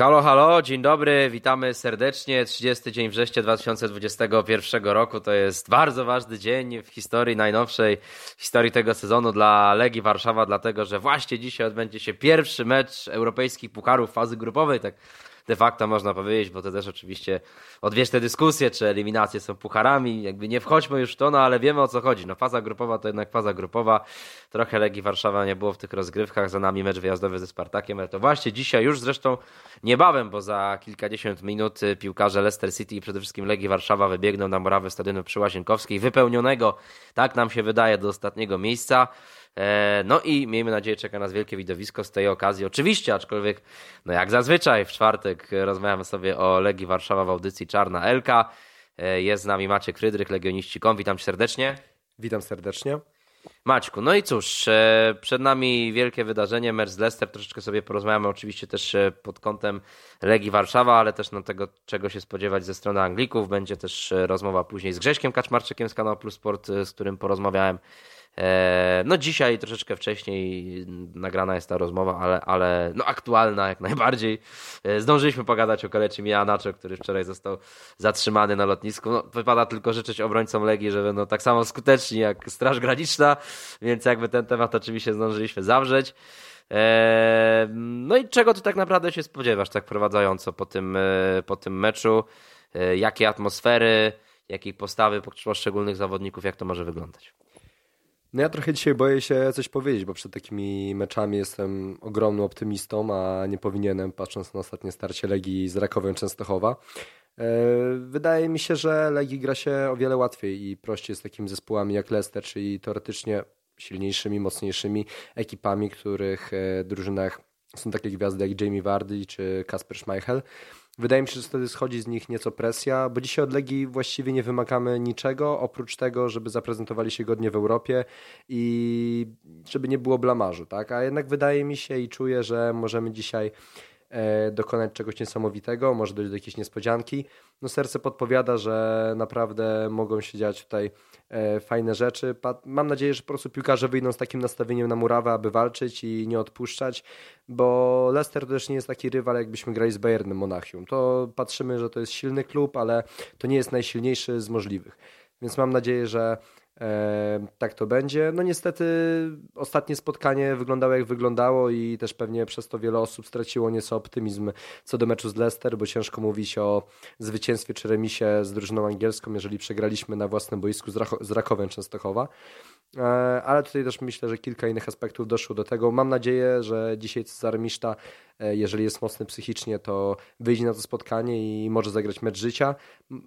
Halo, halo, dzień dobry, witamy serdecznie. 30 dzień września 2021 roku to jest bardzo ważny dzień w historii najnowszej, w historii tego sezonu dla Legii Warszawa, dlatego że właśnie dzisiaj odbędzie się pierwszy mecz europejskich pucharów fazy grupowej. Tak de facto można powiedzieć, bo to też oczywiście odwieczne dyskusje, czy eliminacje są pucharami, jakby nie wchodźmy już w to, no ale wiemy o co chodzi. No faza grupowa to jednak faza grupowa. Trochę Legii Warszawa nie było w tych rozgrywkach, za nami mecz wyjazdowy ze Spartakiem, ale to właśnie dzisiaj już zresztą niebawem, bo za kilkadziesiąt minut piłkarze Leicester City i przede wszystkim Legii Warszawa wybiegną na murawę stadionu przy Łazienkowskiej, wypełnionego, tak nam się wydaje, do ostatniego miejsca. E, no i miejmy nadzieję, czeka nas wielkie widowisko z tej okazji. Oczywiście, aczkolwiek, no jak zazwyczaj w czwartek rozmawiamy sobie o Legii Warszawa w audycji Czarna Elka. E, jest z nami Maciek Frydrych, Legioniści.com. Witam cię serdecznie. Witam serdecznie. Maćku, no i cóż, e, przed nami wielkie wydarzenie, mecz z Leicester, troszeczkę sobie porozmawiamy oczywiście też pod kątem Legii Warszawa, ale też no tego, czego się spodziewać ze strony Anglików. Będzie też rozmowa później z Grześkiem Kaczmarczykiem z kanału Plus Sport, z którym porozmawiałem no dzisiaj troszeczkę wcześniej nagrana jest ta rozmowa, ale, ale no aktualna jak najbardziej. E, zdążyliśmy pogadać o Kaleczym Janaczo, który wczoraj został zatrzymany na lotnisku. No, wypada tylko życzyć obrońcom Legii, że będą tak samo skuteczni jak Straż Graniczna, więc jakby ten temat oczywiście zdążyliśmy zawrzeć. E, no i czego ty tak naprawdę się spodziewasz tak prowadzająco po tym, po tym meczu? Jakie atmosfery, jakiej postawy poszczególnych zawodników, jak to może wyglądać? No ja trochę dzisiaj boję się coś powiedzieć, bo przed takimi meczami jestem ogromnym optymistą, a nie powinienem, patrząc na ostatnie starcie Legii z Rakowem Częstochowa. E, wydaje mi się, że Legii gra się o wiele łatwiej i prościej z takimi zespołami jak Leicester, czyli teoretycznie silniejszymi, mocniejszymi ekipami, których e, drużynach są takie gwiazdy jak Jamie Vardy czy Kasper Schmeichel. Wydaje mi się, że wtedy schodzi z nich nieco presja, bo dzisiaj od Legii właściwie nie wymagamy niczego, oprócz tego, żeby zaprezentowali się godnie w Europie i żeby nie było blamażu, tak? A jednak wydaje mi się i czuję, że możemy dzisiaj dokonać czegoś niesamowitego, może dojść do jakiejś niespodzianki. No serce podpowiada, że naprawdę mogą się dziać tutaj E, fajne rzeczy. Mam nadzieję, że po prostu piłkarze wyjdą z takim nastawieniem na murawę, aby walczyć i nie odpuszczać, bo Leicester też nie jest taki rywal, jakbyśmy grali z Bayernem Monachium. To patrzymy, że to jest silny klub, ale to nie jest najsilniejszy z możliwych. Więc mam nadzieję, że E, tak to będzie. No niestety ostatnie spotkanie wyglądało jak wyglądało i też pewnie przez to wiele osób straciło nieco optymizm co do meczu z Leicester, bo ciężko mówić o zwycięstwie czy remisie z drużyną angielską, jeżeli przegraliśmy na własnym boisku z Rakowem Częstochowa. E, ale tutaj też myślę, że kilka innych aspektów doszło do tego. Mam nadzieję, że dzisiaj Cezary Miszta, e, jeżeli jest mocny psychicznie, to wyjdzie na to spotkanie i może zagrać mecz życia,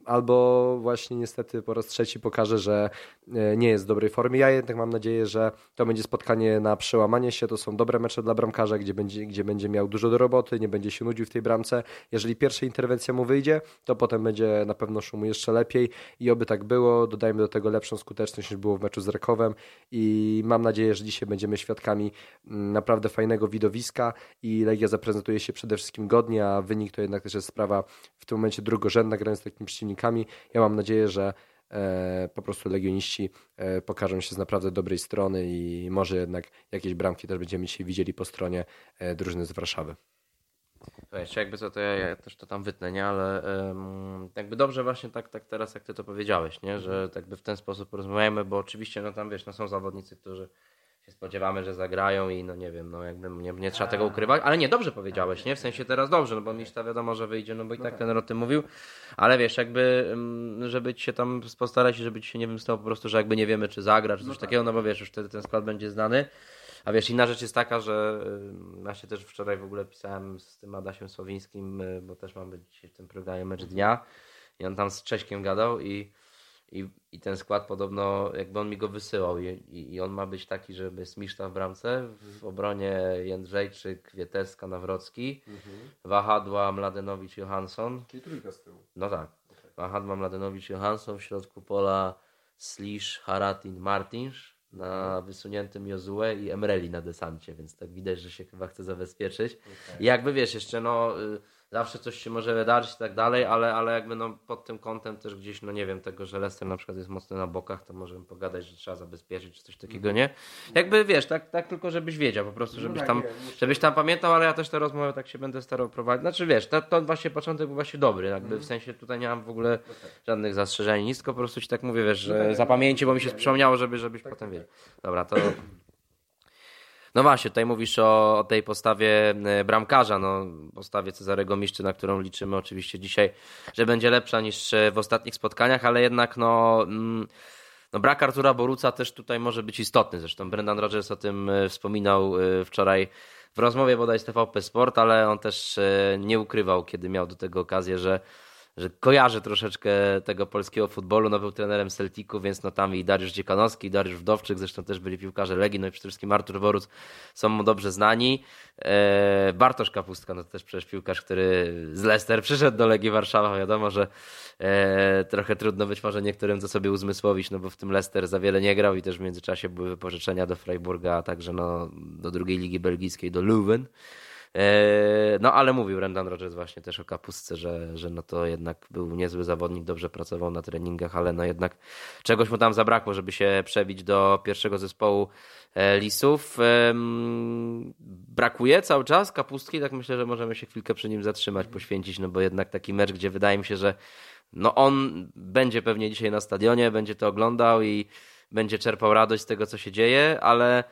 albo właśnie niestety po raz trzeci pokaże, że e, nie jest w dobrej formie. Ja jednak mam nadzieję, że to będzie spotkanie na przełamanie się. To są dobre mecze dla bramkarza, gdzie będzie, gdzie będzie miał dużo do roboty, nie będzie się nudził w tej bramce. Jeżeli pierwsza interwencja mu wyjdzie, to potem będzie na pewno szumu jeszcze lepiej i oby tak było. Dodajmy do tego lepszą skuteczność niż było w meczu z Rakowem i mam nadzieję, że dzisiaj będziemy świadkami mm, naprawdę fajnego widowiska i Legia zaprezentuje się przede wszystkim godnie, a wynik to jednak też jest sprawa w tym momencie drugorzędna, grając z takimi przeciwnikami. Ja mam nadzieję, że e, po prostu legioniści e, pokażą się z naprawdę dobrej strony i może jednak jakieś bramki też będziemy dzisiaj widzieli po stronie e, drużyny z Warszawy. Wiesz, jakby co, to ja, ja, też to tam wytnę, nie? Ale um, jakby dobrze właśnie tak, tak teraz, jak ty to powiedziałeś, nie? Że jakby w ten sposób porozmawiamy, bo oczywiście, no tam wiesz, no są zawodnicy, którzy się spodziewamy, że zagrają i no nie wiem, no jakby nie, nie trzeba tego ukrywać, ale nie, dobrze powiedziałeś, nie? W sensie teraz dobrze, no bo Miszta wiadomo, że wyjdzie, no bo i no tak, tak ten o tym mówił, ale wiesz, jakby, żeby się tam postarać, żeby ci się nie wymyślało po prostu, że jakby nie wiemy, czy zagra, czy coś no tak. takiego, no bo wiesz, już wtedy ten skład będzie znany. A wiesz, inna rzecz jest taka, że ja się też wczoraj w ogóle pisałem z tym Adasiem Słowińskim, y, bo też mamy dzisiaj w tym programie mecz dnia i on tam z Cześkiem gadał i, i, i ten skład podobno, jakby on mi go wysyłał i, i, i on ma być taki, żeby jest Miszta w bramce, w obronie Jędrzejczyk, Wieteska, Nawrocki, mhm. Wahadła, Mladenowicz, Johansson. Czyli trójka z tyłu. No tak. Okay. Wahadła, Mladenowicz, Johansson, w środku pola Slisz, Haratin, Martinsz na wysuniętym Jozue i Emreli na desancie, więc tak widać, że się chyba chce zabezpieczyć. Okay. I jakby wiesz, jeszcze no y, zawsze coś się może wydarzyć i tak dalej, ale, ale jakby no pod tym kątem też gdzieś, no nie wiem, tego, że Leicester na przykład jest mocno na bokach, to możemy pogadać, że trzeba zabezpieczyć czy coś takiego, nie? Jakby wiesz, tak, tak tylko żebyś wiedział po prostu, żebyś tak, tam, żebyś tam pamiętał, ale ja też tę rozmowę tak się będę starał prowadzić. Znaczy wiesz, to, to właśnie początek był właśnie dobry, jakby w sensie tutaj nie mam w ogóle żadnych zastrzeżeń, nic, tylko po prostu ci tak mówię, wiesz, że zapamięci, bo mi się przypomniało, żeby, żebyś potem wiedział. Dobra, to no właśnie, tutaj mówisz o, o, tej postawie e, bramkarza, no, postawie Cezarego Miszczy, na którą liczymy oczywiście dzisiaj, że będzie lepsza niż e, w ostatnich spotkaniach, ale jednak no, mm, no brak Artura Boruca też tutaj może być istotny. Zresztą Brendan Rodgers o tym e, wspominał wczoraj w rozmowie bodaj z TVP Sport, ale on też nie ukrywał, kiedy miał do tego okazję, że że kojarzy troszeczkę tego polskiego futbolu, no był trenerem Celticu, więc no tam i Dariusz Dziekanowski, i Dariusz Wdowczyk, zresztą też byli piłkarze Legii, no i przede wszystkim Artur Woruc są mu dobrze znani. E, Bartosz Kapustka, no to też przecież piłkarz, który z Leicester przyszedł do Legii Warszawa, wiadomo, że e, trochę trudno być może niektórym to sobie uzmysłowić, no bo w tym Leicester za wiele nie grał i też w międzyczasie były wypożyczenia do Freiburga, a także no, do drugiej ligi belgijskiej, do Leuven. E, no ale mówił Brendan Rodgers właśnie też o Kapustce, że, że no to jednak był niezły zawodnik, dobrze pracował na treningach, ale no jednak czegoś mu tam zabrakło, żeby się przebić do pierwszego zespołu e, Lisów. Brakuje cały czas Kapustki, tak myślę, że możemy się chwilkę przy nim zatrzymać, poświęcić, no bo jednak taki mecz, gdzie wydaje mi się, że no on będzie pewnie dzisiaj na stadionie, będzie to oglądał i będzie czerpał radość z tego, co się dzieje, ale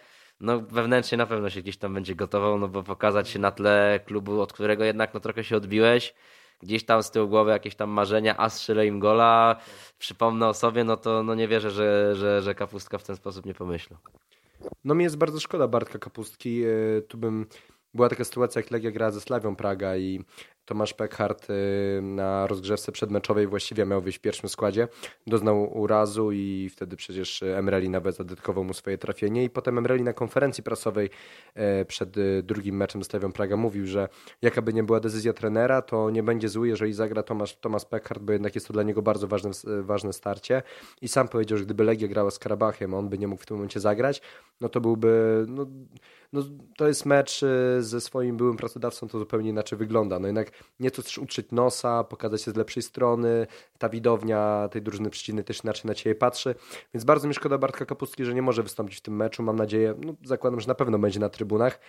no wewnętrznie na pewno się gdzieś tam będzie gotował, no bo pokazać się na tle klubu, od którego jednak no trochę się odbiłeś, gdzieś tam z tyłu głowy jakieś tam marzenia, a strzelę im gola, przypomnę o sobie, no to no nie wierzę, że, że, że Kapustka w ten sposób nie pomyślał. No mi jest bardzo szkoda Bartka Kapustki, e, tu bym była taka sytuacja, jak Legia grała ze Slawią Praga i Tomasz Peckhardt y, na rozgrzewce przedmeczowej właściwie miał wyjść w pierwszym składzie. Doznał urazu i wtedy przecież Emreli nawet zadedykował mu swoje trafienie i potem Emreli na konferencji prasowej e, przed y, drugim meczem z Lewią Praga mówił, że jakaby nie była decyzja trenera, to nie będzie zły, jeżeli zagra Tomasz, Tomasz Peckhardt, bo jednak jest to dla niego bardzo ważne, ważne starcie i sam powiedział, że gdyby Legia grała z Karabachem, on by nie mógł w tym momencie zagrać, no to byłby no, no, to jest mecz y, ze swoim byłym pracodawcą, to zupełnie inaczej wygląda. No jednak nieco też utrzeć nosa, pokazać się z lepszej strony, ta widownia tej drużyny przeciwnej też inaczej na ciebie patrzy, więc bardzo mi szkoda Bartka Kapustki, że nie może wystąpić w tym meczu, mam nadzieję, no, zakładam, że na pewno będzie na trybunach.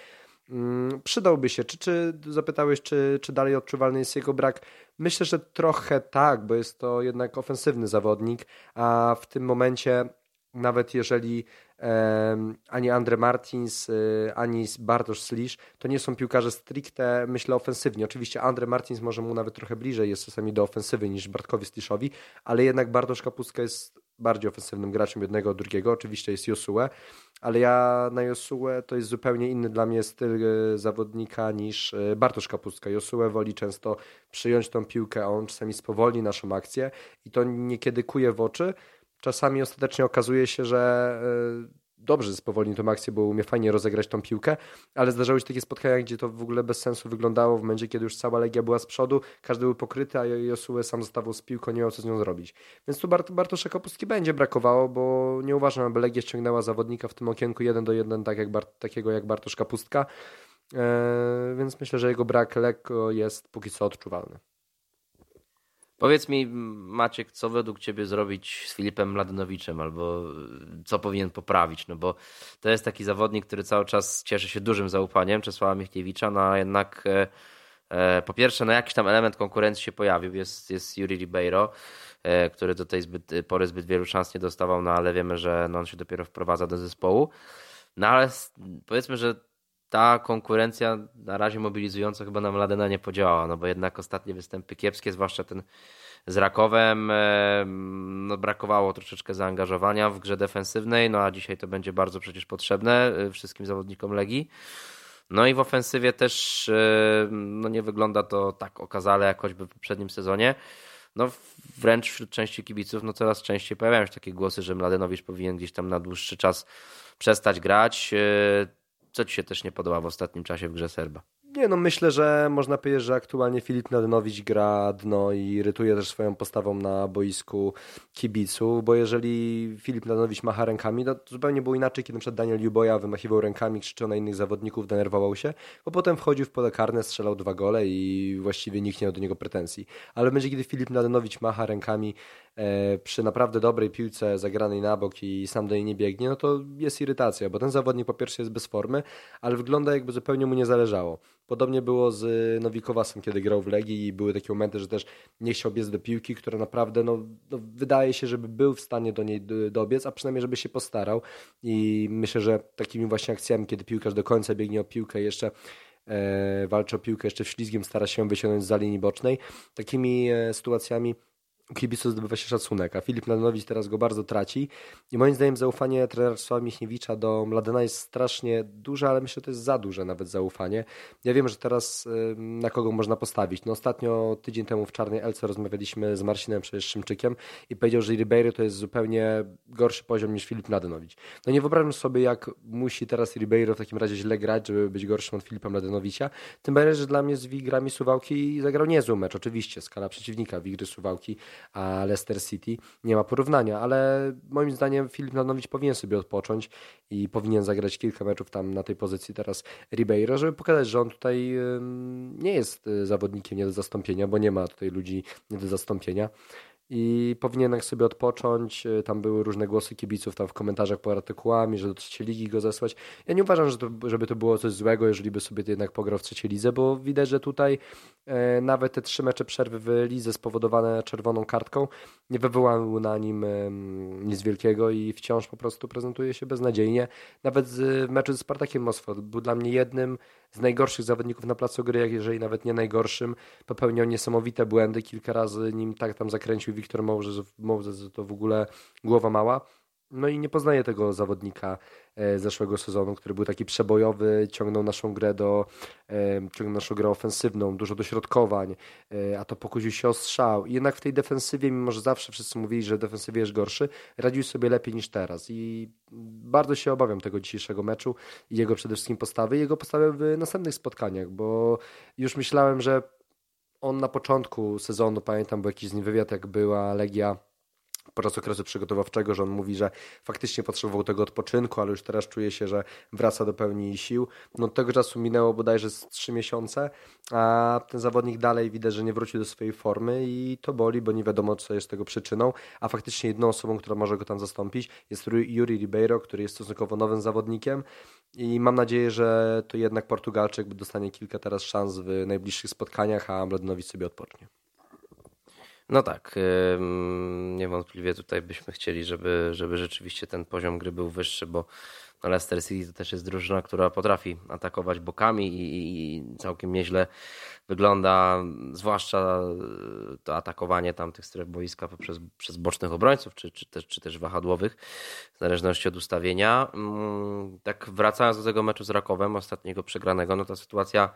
Hmm, przydałby się. Czy, czy zapytałeś, czy, czy dalej odczuwalny jest jego brak? Myślę, że trochę tak, bo jest to jednak ofensywny zawodnik, a w tym momencie nawet jeżeli ani Andre Martins, y, ani Bartosz Slisz, to nie są piłkarze stricte, myślę, ofensywnie. Oczywiście Andre Martins może mu nawet trochę bliżej jest czasami do ofensywy niż Bartkowi Sliszowi, ale jednak Bartosz Kapuska jest bardziej ofensywnym graczem jednego od drugiego. Oczywiście jest Josue, ale ja na Josue to jest zupełnie inny dla mnie styl y, zawodnika niż y, Bartosz Kapuska. Josue woli często przyjąć tą piłkę, a on czasami spowolni naszą akcję i to niekiedy kuje w oczy, czasami ostatecznie okazuje się, że e, dobrze spowolni tą akcję, bo umie fajnie rozegrać tą piłkę, ale zdarzały się takie spotkania, gdzie to w ogóle bez sensu wyglądało w momencie, kiedy już cała Legia była z przodu, każdy był pokryty, a Josue sam zostawał z piłką, nie miał co z nią zrobić. Więc tu Bart Bartosza będzie brakowało, bo nie uważam, aby Legia ściągnęła zawodnika w tym okienku jeden do jeden, tak jak Bart, takiego jak Bartosz Kapustka, eee, więc myślę, że jego brak lekko jest póki co odczuwalny. Powiedz mi, Maciek, co według Ciebie zrobić z Filipem Mladynowiczem, albo co powinien poprawić? No bo to jest taki zawodnik, który cały czas cieszy się dużym zaufaniem Czesława Michniewicza, no a jednak e, e, po pierwsze, no jakiś tam element konkurencji się pojawił. Jest, jest Yuri Ribeiro, e, który do tej zbyt, pory zbyt wielu szans nie dostawał, no ale wiemy, że no on się dopiero wprowadza do zespołu. No ale powiedzmy, że ta konkurencja na razie mobilizująca chyba na Mladena nie podziałała, no bo jednak ostatnie występy kiepskie, zwłaszcza ten z Rakowem, e, no brakowało troszeczkę zaangażowania w grze defensywnej, no a dzisiaj to będzie bardzo przecież potrzebne e, wszystkim zawodnikom Legii. No i w ofensywie też e, no nie wygląda to tak okazale jak choćby w poprzednim sezonie. No wręcz wśród części kibiców no coraz częściej pojawiają się takie głosy, że Mladenowicz powinien gdzieś tam na dłuższy czas przestać grać co ci się też nie podoba w ostatnim czasie w grze Serba? Nie, no myślę, że można powiedzieć, że aktualnie Filip Nadenowicz gra dno i irytuje też swoją postawą na boisku kibicu, bo jeżeli Filip Nadenowicz macha rękami, no to zupełnie było inaczej, kiedy np. Daniel Juboja wymachiwał rękami, krzyczał na innych zawodników, denerwował się, bo potem wchodził w pole karne, strzelał dwa gole i właściwie nikt nie miał do niego pretensji. Ale będzie, kiedy Filip Nadenowicz macha rękami przy naprawdę dobrej piłce zagranej na bok i sam do niej nie biegnie, no to jest irytacja, bo ten zawodnik po pierwsze jest bez formy, ale wygląda jakby zupełnie mu nie zależało. Podobnie było z Nowikowasem, kiedy grał w Legii i były takie momenty, że też nie chciał biec do piłki, która naprawdę no, no, wydaje się, żeby był w stanie do niej dobiec, a przynajmniej żeby się postarał i myślę, że takimi właśnie akcjami, kiedy piłkarz do końca biegnie o piłkę jeszcze e, walczy o piłkę, jeszcze ślizgiem stara się wyciągnąć za linii bocznej, takimi e, sytuacjami kibiców zdobywa się szacunek, a Filip Mladenowicz teraz go bardzo traci i moim zdaniem zaufanie trenera Sława Michniewicza do Mladena jest strasznie duże, ale myślę, że to jest za duże nawet zaufanie. Ja wiem, że teraz na kogo można postawić. No ostatnio tydzień temu w Czarnej Elce rozmawialiśmy z Marcinem przecież Szymczykiem i powiedział, że Ribeiro to jest zupełnie gorszy poziom niż Filip Mladenowicz. No nie wyobrażam sobie, jak musi teraz Ribeiro w takim razie źle grać, żeby być gorszym od Filipa Mladenowicza. Tym bardziej, że dla mnie z Wigrami Suwałki zagrał niezły mecz. Oczywiście, skala przeciwnika Wigry Suwałki a Leicester City nie ma porównania, ale moim zdaniem Filip Lanowicz powinien sobie odpocząć i powinien zagrać kilka meczów tam na tej pozycji teraz Ribeiro, żeby pokazać, że on tutaj nie jest y, zawodnikiem nie do zastąpienia, bo nie ma tutaj ludzi nie do zastąpienia i powinien sobie odpocząć. Y, tam były różne głosy kibiców tam w komentarzach pod artykułami, że do trzeciej ligi go zesłać. Ja nie uważam, że to, żeby to było coś złego, jeżeli by sobie jednak pograł w trzeciej lidze, bo widać, że tutaj e, nawet te trzy mecze przerwy w lidze spowodowane czerwoną kartką nie wywołały na nim nic wielkiego i wciąż po prostu prezentuje się beznadziejnie. Nawet z meczu z Spartakiem Moskwa był dla mnie jednym z najgorszych zawodników na placu gry, jeżeli nawet nie najgorszym. Popełniał niesamowite błędy, kilka razy nim tak tam zakręcił Wiktor Moses, to w ogóle głowa mała. No i nie poznaję tego zawodnika e, zeszłego sezonu, który był taki przebojowy, ciągnął naszą grę do, e, ciągnął naszą grę ofensywną, dużo dośrodkowań, e, a to pokusił się o strzał. I jednak w tej defensywie, mimo że zawsze wszyscy mówili, że defensywie jest gorszy, radził sobie lepiej niż teraz. I bardzo się obawiam tego dzisiejszego meczu i jego przede wszystkim postawy, jego postawy w następnych spotkaniach, bo już myślałem, że on na początku sezonu, pamiętam, był jakiś z nim wywiad, jak była Legia podczas okresu przygotowawczego, że on mówi, że faktycznie potrzebował tego odpoczynku, ale już teraz czuje się, że wraca do pełni sił. No od tego czasu minęło bodajże z trzy miesiące, a ten zawodnik dalej widać, że nie wrócił do swojej formy i to boli, bo nie wiadomo, co jest tego przyczyną, a faktycznie jedną osobą, która może go tam zastąpić jest Yuri Ribeiro, który jest stosunkowo nowym zawodnikiem i mam nadzieję, że to jednak Portugalczyk dostanie kilka teraz szans w najbliższych spotkaniach, a Mladenowicz sobie odpocznie. No tak, niewątpliwie tutaj byśmy chcieli, żeby, żeby rzeczywiście ten poziom gry był wyższy, bo no Leicester City to też jest drużyna, która potrafi atakować bokami i, i całkiem nieźle wygląda, zwłaszcza to atakowanie tamtych stref boiska poprzez, przez bocznych obrońców, czy, czy, też, czy też wahadłowych, w zależności od ustawienia. Mm, tak wracając do tego meczu z Rakowem, ostatniego przegranego, no ta sytuacja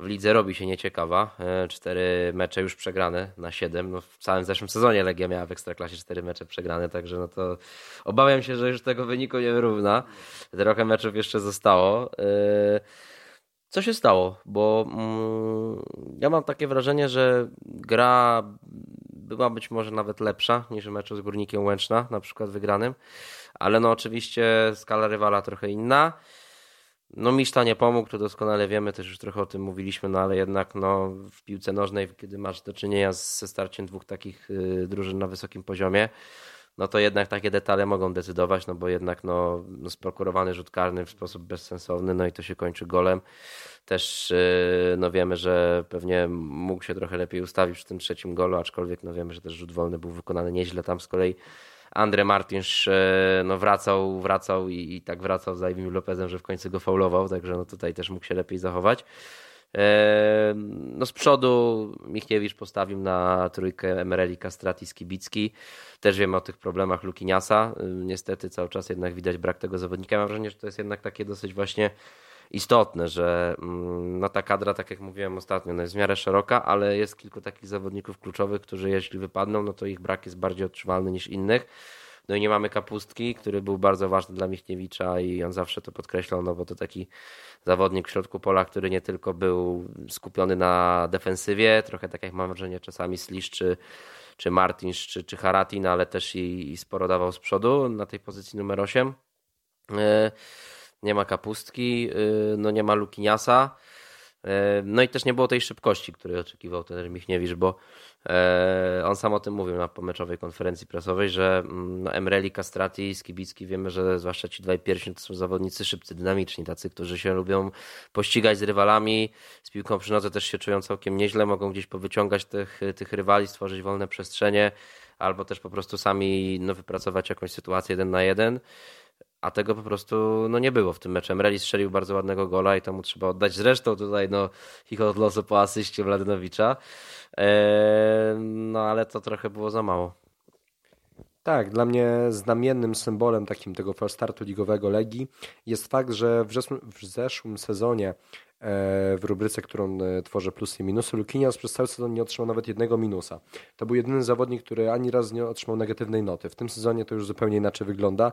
w lidze robi się nieciekawa. E, cztery mecze już przegrane na siedem. No w całym zeszłym sezonie Legia miała w Ekstraklasie cztery mecze przegrane, także no to obawiam się, że już tego wyniku nie wyrówna. Trochę meczów jeszcze zostało. E, co się stało? Bo mm, ja mam takie wrażenie, że gra była być może nawet lepsza niż w meczu z Górnikiem Łęczna, na przykład wygranym, ale no oczywiście skala rywala trochę inna. No Miszta nie pomógł, to doskonale wiemy, też już trochę o tym mówiliśmy, no ale jednak no, w piłce nożnej, kiedy masz do czynienia ze starciem dwóch takich y, drużyn na wysokim poziomie, no to jednak takie detale mogą decydować, no bo jednak no, no sprokurowany rzut karny w sposób bezsensowny, no i to się kończy golem. Też y, no wiemy, że pewnie mógł się trochę lepiej ustawić w tym trzecim golu, aczkolwiek no wiemy, że też rzut wolny był wykonany nieźle tam z kolei Andre Martins e, no wracał, wracał i, i tak wracał za Iwim Lopezem, że w końcu go faulował, także no tutaj też mógł się lepiej zachować. E, no z przodu Michniewicz postawił na trójkę Emereli, Kastrati, Skibicki. Też wiemy o tych problemach Lukiniasa. E, niestety cały czas jednak widać brak tego zawodnika. Mam wrażenie, że to jest jednak takie dosyć właśnie istotne, że mm, no ta kadra, tak jak mówiłem ostatnio, no jest w miarę szeroka, ale jest kilku takich zawodników kluczowych, którzy jeśli wypadną, no to ich brak jest bardziej odczuwalny niż innych. No i nie mamy Kapustki, który był bardzo ważny dla Michniewicza i on zawsze to podkreślał, no bo to taki zawodnik w środku pola, który nie tylko był skupiony na defensywie, trochę tak jak mam wrażenie czasami Slisz czy, czy Martins czy, czy Haratin, ale też i, i sporo dawał z przodu na tej pozycji numer 8. E, nie ma Kapustki, e, no nie ma Lukiniasa. E, no i też nie było tej szybkości, której oczekiwał ten Michniewicz, bo e, on sam o tym mówił na pomeczowej konferencji prasowej, że mm, no, Emreli, Castrati, Skibicki, wiemy, że zwłaszcza ci dwaj pierwsi to są zawodnicy szybcy, dynamiczni, tacy, którzy się lubią pościgać z rywalami, z piłką przy nodze też się czują całkiem nieźle, mogą gdzieś powyciągać tych, tych rywali, stworzyć wolne przestrzenie, albo też po prostu sami no, wypracować jakąś sytuację jeden na jeden a tego po prostu no, nie było w tym meczu. Emreli strzelił bardzo ładnego gola i to mu trzeba oddać. Zresztą tutaj no, ich od losu po asyście Wladynowicza. Eee, no ale to trochę było za mało. Tak, dla mnie znamiennym symbolem takim tego startu ligowego Legii jest fakt, że w, w zeszłym sezonie w rubryce, którą e, tworzę plusy i minusy. Lukinias przez cały sezon nie otrzymał nawet jednego minusa. To był jedyny zawodnik, który ani raz nie otrzymał negatywnej noty. W tym sezonie to już zupełnie inaczej wygląda.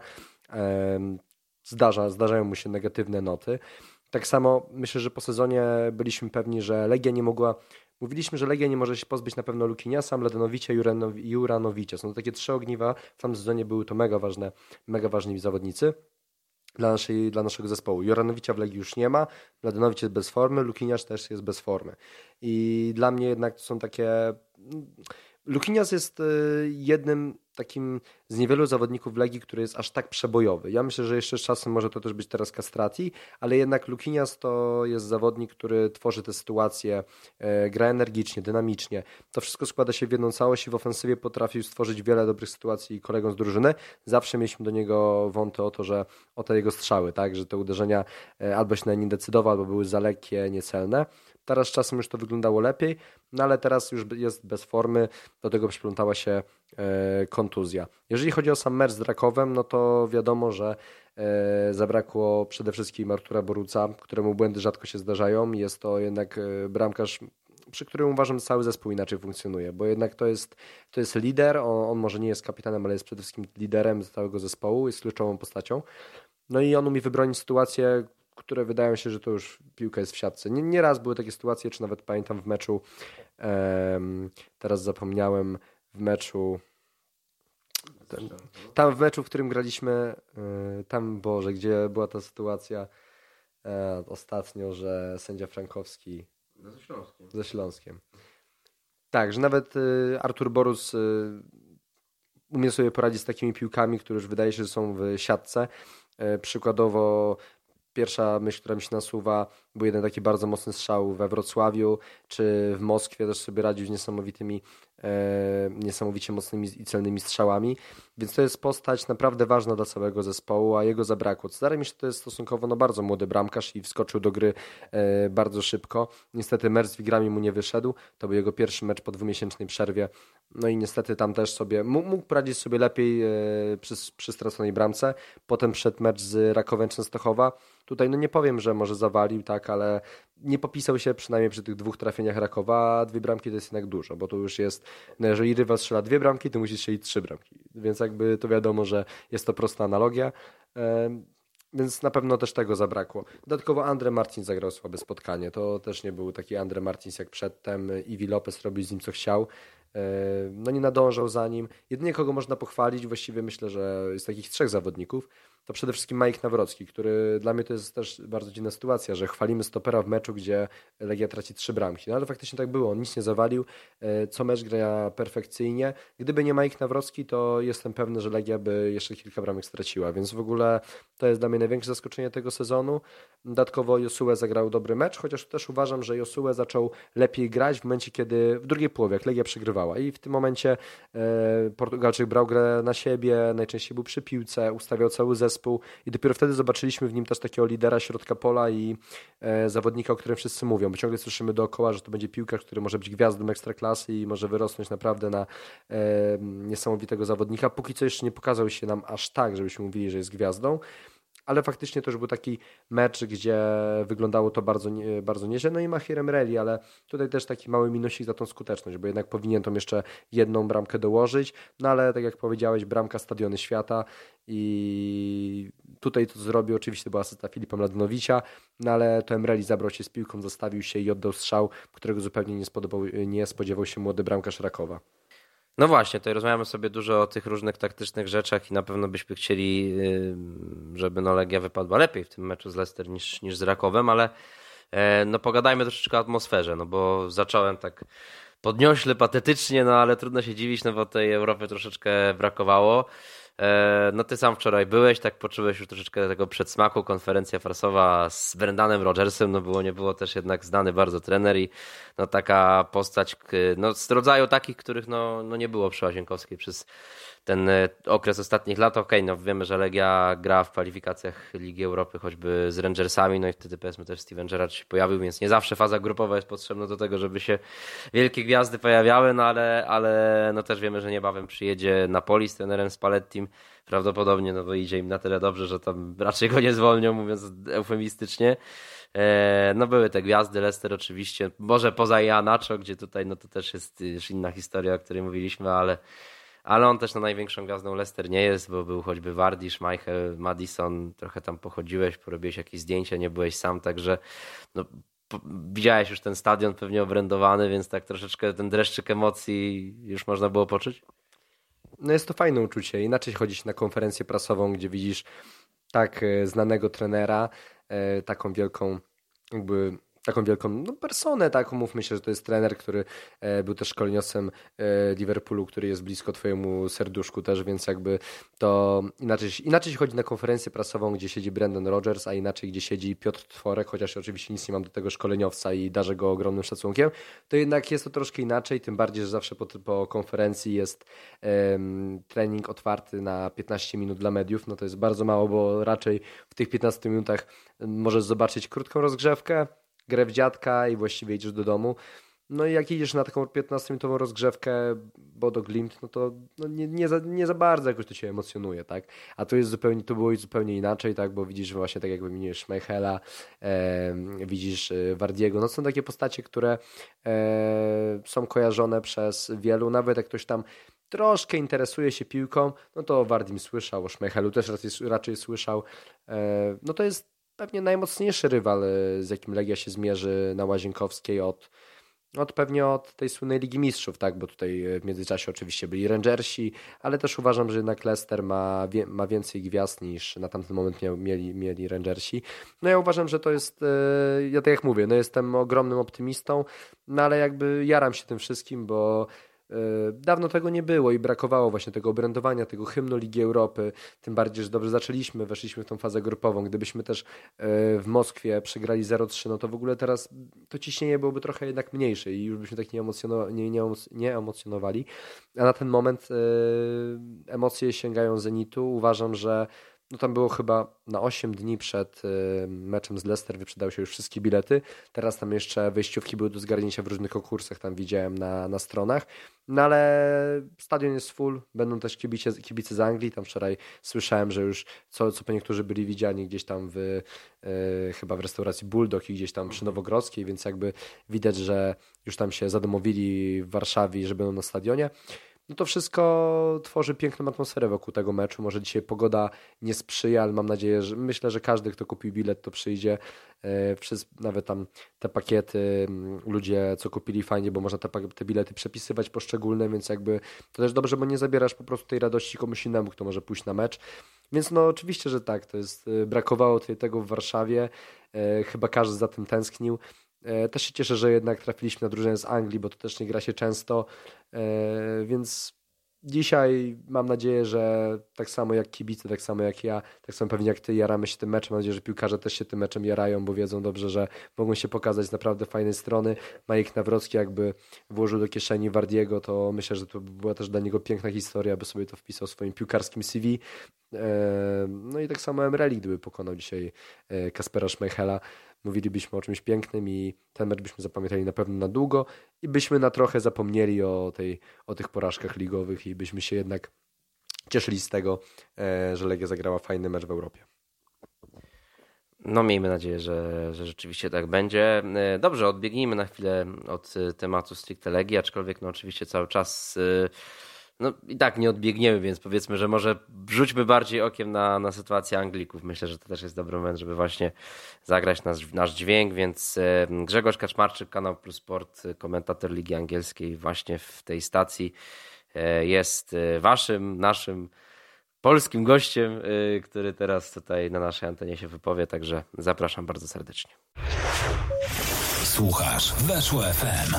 Zdarza, zdarzają mu się negatywne noty. Tak samo myślę, że po sezonie byliśmy pewni, że Legia nie mogła Mówiliśmy, że Legia nie może się pozbyć na pewno Lukiniasa, Mladenowicia i Juranowicza. Są to takie trzy ogniwa. W tamtym sezonie były to mega ważne, mega ważni zawodnicy dla, naszej, dla naszego zespołu. Joranowicza w Legii już nie ma, Mladenowicz jest bez formy, Lukiniarz też jest bez formy. I dla mnie jednak to są takie... Lukinias jest y, jednym takim z niewielu zawodników Legii, który jest aż tak przebojowy. Ja myślę, że jeszcze z czasem może to też być teraz Castrati, ale jednak Lukinias to jest zawodnik, który tworzy te sytuacje, e, gra energicznie, dynamicznie. To wszystko składa się w jedną całość i w ofensywie potrafił stworzyć wiele dobrych sytuacji kolegom z drużyny. Zawsze mieliśmy do niego wąty o to, że o te jego strzały, tak, że te uderzenia e, albo się na nie decydował, albo były za lekkie, niecelne. Teraz czasem już to wyglądało lepiej, no ale teraz już jest bez formy, do tego przyplątała się e, kontuzja. Jeżeli chodzi o sam mecz z Rakowem, no to wiadomo, że e, zabrakło przede wszystkim Artura Boruca, któremu błędy rzadko się zdarzają. Jest to jednak e, bramkarz przy którym uważam, cały zespół inaczej funkcjonuje, bo jednak to jest, to jest lider, on, on może nie jest kapitanem, ale jest przede wszystkim liderem całego zespołu, jest kluczową postacią. No i on umie wybronić sytuację, które wydają się, że to już piłka jest w siatce. Nie, nie raz były takie sytuacje, czy nawet pamiętam w meczu, teraz zapomniałem, w meczu ten, tam w meczu, w którym graliśmy, y, tam Boże, gdzie była ta sytuacja e, ostatnio, że sędzia Frankowski ze Śląskiem. Ze Śląskiem. Tak, że nawet y, Artur Borus y, umie sobie poradzić z takimi piłkami, które już wydaje się, że są w siatce. E, przykładowo pierwsza myśl, która mi się nasuwa, był jeden taki bardzo mocny strzał we Wrocławiu, czy w Moskwie też sobie radził z niesamowitymi, niesamowicie mocnymi i celnymi strzałami, więc to jest postać naprawdę ważna dla całego zespołu, a jego zabrakło. Zdaje mi się, że to jest stosunkowo no, bardzo młody bramkarz i wskoczył do gry e, bardzo szybko. Niestety mecz z Wigrami mu nie wyszedł, to był jego pierwszy mecz po dwumiesięcznej przerwie, no i niestety tam też sobie mógł poradzić sobie lepiej e, przy, przy straconej bramce. Potem przed mecz z Rakowem Częstochowa. Tutaj no nie powiem, że może zawalił, tak, ale nie popisał się przynajmniej przy tych dwóch trafieniach Rakowa, dwie bramki to jest jednak dużo, bo to już jest, no jeżeli rywal strzela dwie bramki, to musi strzelić trzy bramki. Więc jakby to wiadomo, że jest to prosta analogia. Więc na pewno też tego zabrakło. Dodatkowo Andre Martin zagrał słabe spotkanie. To też nie był taki Andre Martins jak przedtem. Iwi Lopez robił z nim co chciał. No nie nadążał za nim. Jedynie kogo można pochwalić, właściwie myślę, że jest takich trzech zawodników to przede wszystkim Mike Nawrocki, który dla mnie to jest też bardzo dziwna sytuacja, że chwalimy stopera w meczu, gdzie Legia traci trzy bramki. No ale faktycznie tak było, on nic nie zawalił, e, co mecz gra perfekcyjnie. Gdyby nie Mike Nawrocki, to jestem pewny, że Legia by jeszcze kilka bramek straciła, więc w ogóle to jest dla mnie największe zaskoczenie tego sezonu. Dodatkowo Josue zagrał dobry mecz, chociaż też uważam, że Josue zaczął lepiej grać w momencie, kiedy w drugiej połowie, jak Legia przegrywała i w tym momencie e, Portugalczyk brał grę na siebie, najczęściej był przy piłce, ustawiał cały zespół, i dopiero wtedy zobaczyliśmy w nim też takiego lidera środka pola i e, zawodnika, o którym wszyscy mówią, bo ciągle słyszymy dookoła, że to będzie piłkarz, który może być gwiazdą ekstraklasy i może wyrosnąć naprawdę na e, niesamowitego zawodnika. Póki co jeszcze nie pokazał się nam aż tak, żebyśmy mówili, że jest gwiazdą, ale faktycznie to już był taki mecz, gdzie wyglądało to bardzo, bardzo nieźle. No i Mahirem Reli, ale tutaj też taki mały minusik za tą skuteczność, bo jednak powinien tą jeszcze jedną bramkę dołożyć, no ale tak jak powiedziałeś, bramka Stadiony Świata i tutaj to zrobił, oczywiście była asysta Filipa Mladenowicza, no ale to Emreli zabrał się z piłką, zostawił się i oddał strzał, którego zupełnie nie, spodobał, nie spodziewał się młody bramkarz Rakowa. No właśnie, tutaj rozmawiamy sobie dużo o tych różnych taktycznych rzeczach i na pewno byśmy chcieli, żeby no Legia wypadła lepiej w tym meczu z Leicester niż, niż z Rakowem, ale e, no pogadajmy troszeczkę o atmosferze, no bo zacząłem tak podniośle, patetycznie, no ale trudno się dziwić, no bo tej Europy troszeczkę brakowało. E, no ty sam wczoraj byłeś, tak poczułeś już troszeczkę tego przedsmaku, konferencja farsowa z Brendanem Rodgersem, no było, nie było też jednak znany bardzo trener i no taka postać, no z rodzaju takich, których no, no nie było przy Łazienkowskiej przez ten e, okres ostatnich lat. Okej, okay, no wiemy, że Legia gra w kwalifikacjach Ligi Europy choćby z Rangersami, no i wtedy powiedzmy też Steven Gerrard się pojawił, więc nie zawsze faza grupowa jest potrzebna do tego, żeby się wielkie gwiazdy pojawiały, no ale, ale no też wiemy, że niebawem przyjedzie Napoli z trenerem Spallettim, prawdopodobnie, no bo idzie im na tyle dobrze, że tam raczej go nie zwolnią, mówiąc eufemistycznie. E, no były te gwiazdy, Leicester oczywiście, może poza Janacho, gdzie tutaj no to też jest już inna historia, o której mówiliśmy, ale ale on też na największą gwiazdą Leicester nie jest, bo był choćby Wardy, Schmeichel, Madison, trochę tam pochodziłeś, porobiłeś jakieś zdjęcia, nie byłeś sam, także no, widziałeś już ten stadion pewnie obrędowany, więc tak troszeczkę ten dreszczyk emocji już można było poczuć? No jest to fajne uczucie. Inaczej chodzić na konferencję prasową, gdzie widzisz tak e, znanego trenera, e, taką wielką jakby taką wielką no, personę, tak, mówmy się, że to jest trener, który e, był też szkoleniowcem e, Liverpoolu, który jest blisko twojemu serduszku też, więc jakby to inaczej, inaczej się chodzi na konferencję prasową, gdzie siedzi Brandon Rogers, a inaczej, gdzie siedzi Piotr Tworek, chociaż oczywiście nic nie mam do tego szkoleniowca i darzę go ogromnym szacunkiem, to jednak jest to troszkę inaczej, tym bardziej, że zawsze po, po konferencji jest um, trening otwarty na 15 minut dla mediów, no to jest bardzo mało, bo raczej w tych 15 minutach możesz zobaczyć krótką rozgrzewkę, grę w dziadka i właściwie idziesz do domu. No i jak idziesz na taką 15-minutową rozgrzewkę Bodo Glimt, no to no nie, nie, za, nie za bardzo jakoś to cię emocjonuje, tak? A to jest zupełnie, to było zupełnie inaczej, tak? Bo widzisz właśnie tak jak wymieniłeś Schmeichela, e, widzisz Wardiego, no są takie postacie, które e, są kojarzone przez wielu, nawet jak ktoś tam troszkę interesuje się piłką, no to o Wardim słyszał, o Schmeichelu też raczej, raczej słyszał, e, no to jest pewnie najmocniejszy rywal, e, z jakim Legia się zmierzy na Łazienkowskiej od, od pewnie od tej słynnej Ligi Mistrzów, tak, bo tutaj e, w międzyczasie oczywiście byli Rangersi, ale też uważam, że jednak Leicester ma, wie, ma więcej gwiazd niż na tamten moment miał, mieli, mieli Rangersi. No ja uważam, że to jest, e, ja tak jak mówię, no jestem ogromnym optymistą, no ale jakby jaram się tym wszystkim, bo dawno tego nie było i brakowało właśnie tego obrędowania, tego hymnu Ligi Europy. Tym bardziej, że dobrze zaczęliśmy, weszliśmy w tą fazę grupową. Gdybyśmy też e, w Moskwie przegrali 0-3, no to w ogóle teraz to ciśnienie byłoby trochę jednak mniejsze i już byśmy tak nie, emocjono, nie, nie, nie emocjonowali. A na ten moment e, emocje sięgają zenitu. Uważam, że no tam było chyba na 8 dni przed y, meczem z Leicester wyprzedały się już wszystkie bilety. Teraz tam jeszcze wyjściówki były do zgarnięcia w różnych konkursach, tam widziałem na, na stronach. No ale stadion jest full, będą też kibice, kibice z Anglii. Tam wczoraj słyszałem, że już co, co po niektórzy byli widziani gdzieś tam w y, chyba w restauracji Bulldog i gdzieś tam przy Nowogrodzkiej, więc jakby widać, że już tam się zadomowili w Warszawie, że będą na stadionie no to wszystko tworzy piękną atmosferę wokół tego meczu. Może dzisiaj pogoda nie sprzyja, ale mam nadzieję, że myślę, że każdy, kto kupił bilet, to przyjdzie. E, Przez, nawet tam te pakiety, mm, ludzie co kupili fajnie, bo można te, te bilety przepisywać poszczególne, więc jakby to też dobrze, bo nie zabierasz po prostu tej radości komuś innemu, kto może pójść na mecz. Więc no oczywiście, że tak, to jest, e, brakowało tego w Warszawie, e, chyba każdy za tym tęsknił. E, też się cieszę, że jednak trafiliśmy na drużynę z Anglii, bo to też nie gra się często, e, więc dzisiaj mam nadzieję, że tak samo jak kibice, tak samo jak ja, tak samo pewnie jak ty, jaramy się tym meczem. Mam nadzieję, że piłkarze też się tym meczem jarają, bo wiedzą dobrze, że mogą się pokazać z naprawdę fajnej strony. Majek Nawrocki jakby włożył do kieszeni Wardiego, to myślę, że to była też dla niego piękna historia, aby sobie to wpisał w swoim piłkarskim CV. E, no i tak samo Emreli, gdyby pokonał dzisiaj Kaspera Schmeichela, mówilibyśmy o czymś pięknym i ten mecz byśmy zapamiętali na pewno na długo i byśmy na trochę zapomnieli o, tej, o tych porażkach ligowych i byśmy się jednak cieszyli z tego, e, że Legia zagrała fajny mecz w Europie. No miejmy nadzieję, że, że rzeczywiście tak będzie. E, dobrze, odbiegnijmy na chwilę od e, tematu stricte Legii, aczkolwiek no oczywiście cały czas e, no i tak nie odbiegniemy, więc powiedzmy, że może rzućmy bardziej okiem na, na sytuację Anglików. Myślę, że to też jest dobry moment, żeby właśnie zagrać nasz, nasz dźwięk, więc Grzegorz Kaczmarczyk, Kanał Plus Sport, komentator Ligi Angielskiej właśnie w tej stacji jest waszym, naszym polskim gościem, y, który teraz tutaj na naszej antenie się wypowie, także zapraszam bardzo serdecznie. Słuchasz Weszło FM.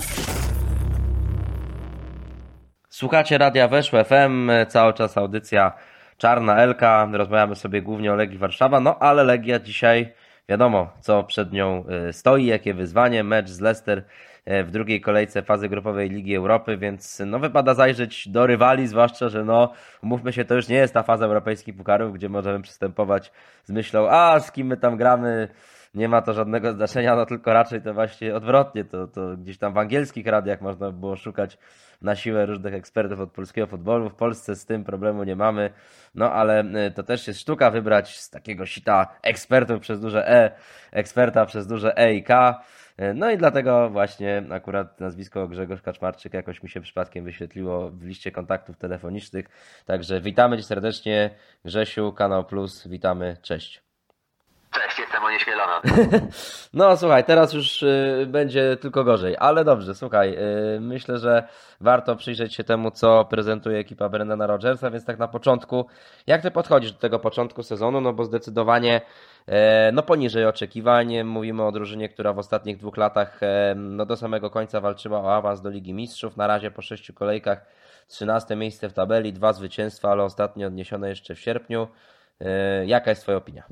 Słuchacie Radia Weszło FM, cały czas audycja Czarna Elka, rozmawiamy sobie głównie o Legii Warszawa, no ale Legia dzisiaj wiadomo, co przed nią y, stoi, jakie wyzwanie, mecz z Leicester E, w drugiej kolejce fazy grupowej Ligi Europy, więc no wypada zajrzeć do rywali, zwłaszcza, że no mówmy się, to już nie jest ta faza europejskich pukarów, gdzie możemy przystępować z myślą, a z kim my tam gramy, nie ma to żadnego znaczenia, no tylko raczej to właśnie odwrotnie, to, to gdzieś tam w angielskich radiach można było szukać na siłę różnych ekspertów od polskiego futbolu. W Polsce z tym problemu nie mamy, no ale e, to też jest sztuka wybrać z takiego sita ekspertów przez duże E, eksperta przez duże E i K. E, no i dlatego właśnie akurat nazwisko Grzegorz Kaczmarczyk jakoś mi się przypadkiem wyświetliło w liście kontaktów telefonicznych. Także witamy Cię serdecznie, Grzesiu, Kanał Plus, witamy, cześć. Cześć, jestem onieśmielona. no słuchaj, teraz już y, będzie tylko gorzej, ale dobrze, słuchaj, y, myślę, że warto przyjrzeć się temu, co prezentuje ekipa Brendana Rogersa, więc tak na początku, jak ty podchodzisz do tego początku sezonu, no bo zdecydowanie e, no poniżej oczekiwań, mówimy o drużynie, która w ostatnich dwóch latach e, no do samego końca walczyła o awans do Ligi Mistrzów, na razie po sześciu kolejkach 13 miejsce w tabeli, dwa zwycięstwa, ale ostatnio odniesione jeszcze w sierpniu. E, jaka jest twoja opinia?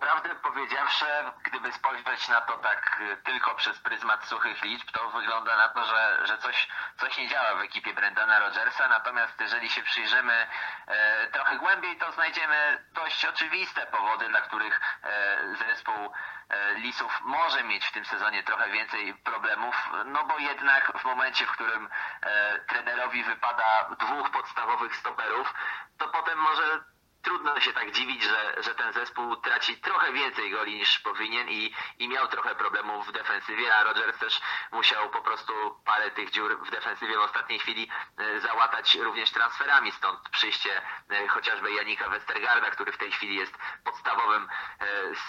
Prawdę powiedziawszy, gdyby spojrzeć na to tak y, tylko przez pryzmat suchych liczb, to wygląda na to, że, że coś, coś nie działa w ekipie Brendana Rogersa. Natomiast jeżeli się przyjrzymy e, trochę głębiej, to znajdziemy dość oczywiste powody, dla których e, zespół e, Lisów może mieć w tym sezonie trochę więcej problemów, no bo jednak w momencie, w którym e, trenerowi wypada dwóch podstawowych stoperów, to potem może trudno się tak dziwić, że, że ten zespół traci trochę więcej goli niż powinien i, i miał trochę problemów w defensywie, a Rodgers też musiał po prostu parę tych dziur w defensywie w ostatniej chwili e, załatać również transferami, stąd przyjście e, chociażby Janika Westergarda, który w tej chwili jest podstawowym e,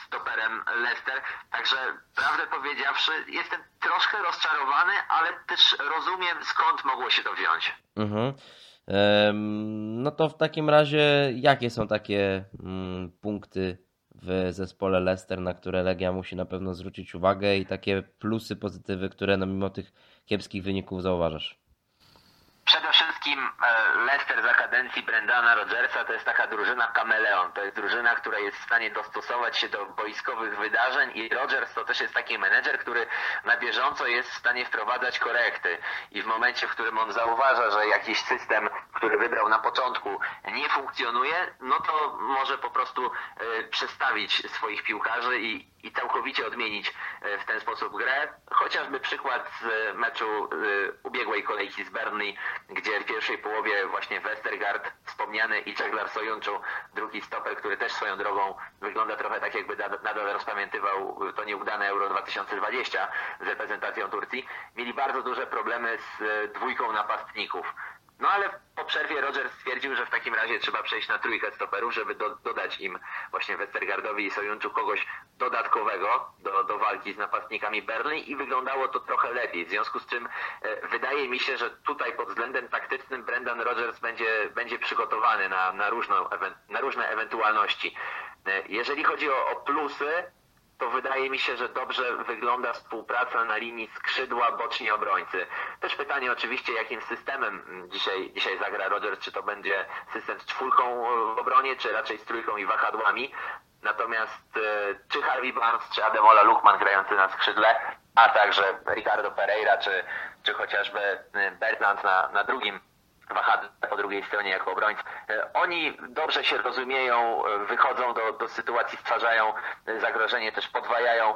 stoperem Leicester. Także prawdę powiedziawszy, jestem troszkę rozczarowany, ale też rozumiem skąd mogło się to wziąć. Mhm. No to w takim razie, jakie są takie mm, punkty w zespole Leicester, na które Legia musi na pewno zwrócić uwagę i takie plusy, pozytywy, które no mimo tych kiepskich wyników zauważasz? Przede wszystkim e, Leicester za kadencji Brendana Rodgersa to jest taka drużyna kameleon. To jest drużyna, która jest w stanie dostosować się do boiskowych wydarzeń i Rodgers to też jest taki menedżer, który na bieżąco jest w stanie wprowadzać korekty. I w momencie, w którym on zauważa, że jakiś system, który wybrał na początku nie funkcjonuje, no to może po prostu e, przestawić swoich piłkarzy i, i całkowicie odmienić e, w ten sposób grę. Chociażby przykład z meczu ubiegłej kolejki z Burnley, gdzie w pierwszej połowie właśnie Westergaard wspomniany i Czeglar Sojunczu, drugi stoper, który też swoją drogą wygląda trochę tak jakby nadal rozpamiętywał to nieudane Euro 2020 z reprezentacją Turcji, mieli bardzo duże problemy z dwójką napastników. No ale po przerwie Roger stwierdził, że w takim razie trzeba przejść na trójkę stoperów, żeby do, dodać im właśnie Westergardowi i Sojunczu kogoś dodatkowego do, do walki z napastnikami Berlin i wyglądało to trochę lepiej. W związku z czym e, wydaje mi się, że tutaj pod względem taktycznym Brendan Rodgers będzie, będzie przygotowany na, na, różną, na różne ewentualności. E, jeżeli chodzi o, o plusy, to wydaje mi się, że dobrze wygląda współpraca na linii skrzydła boczni obrońcy. Też pytanie oczywiście, jakim systemem dzisiaj, dzisiaj zagra Rodgers, czy to będzie system z czwórką w obronie, czy raczej z trójką i wahadłami. Natomiast e, czy Harvey Barnes, czy Ademola Lukman grający na skrzydle, a także Ricardo Pereira, czy, czy chociażby e, Bertrand na, na drugim wahadle po drugiej stronie jako obrońcy. E, oni dobrze się rozumieją, e, wychodzą do, do sytuacji, stwarzają e, zagrożenie, też podwajają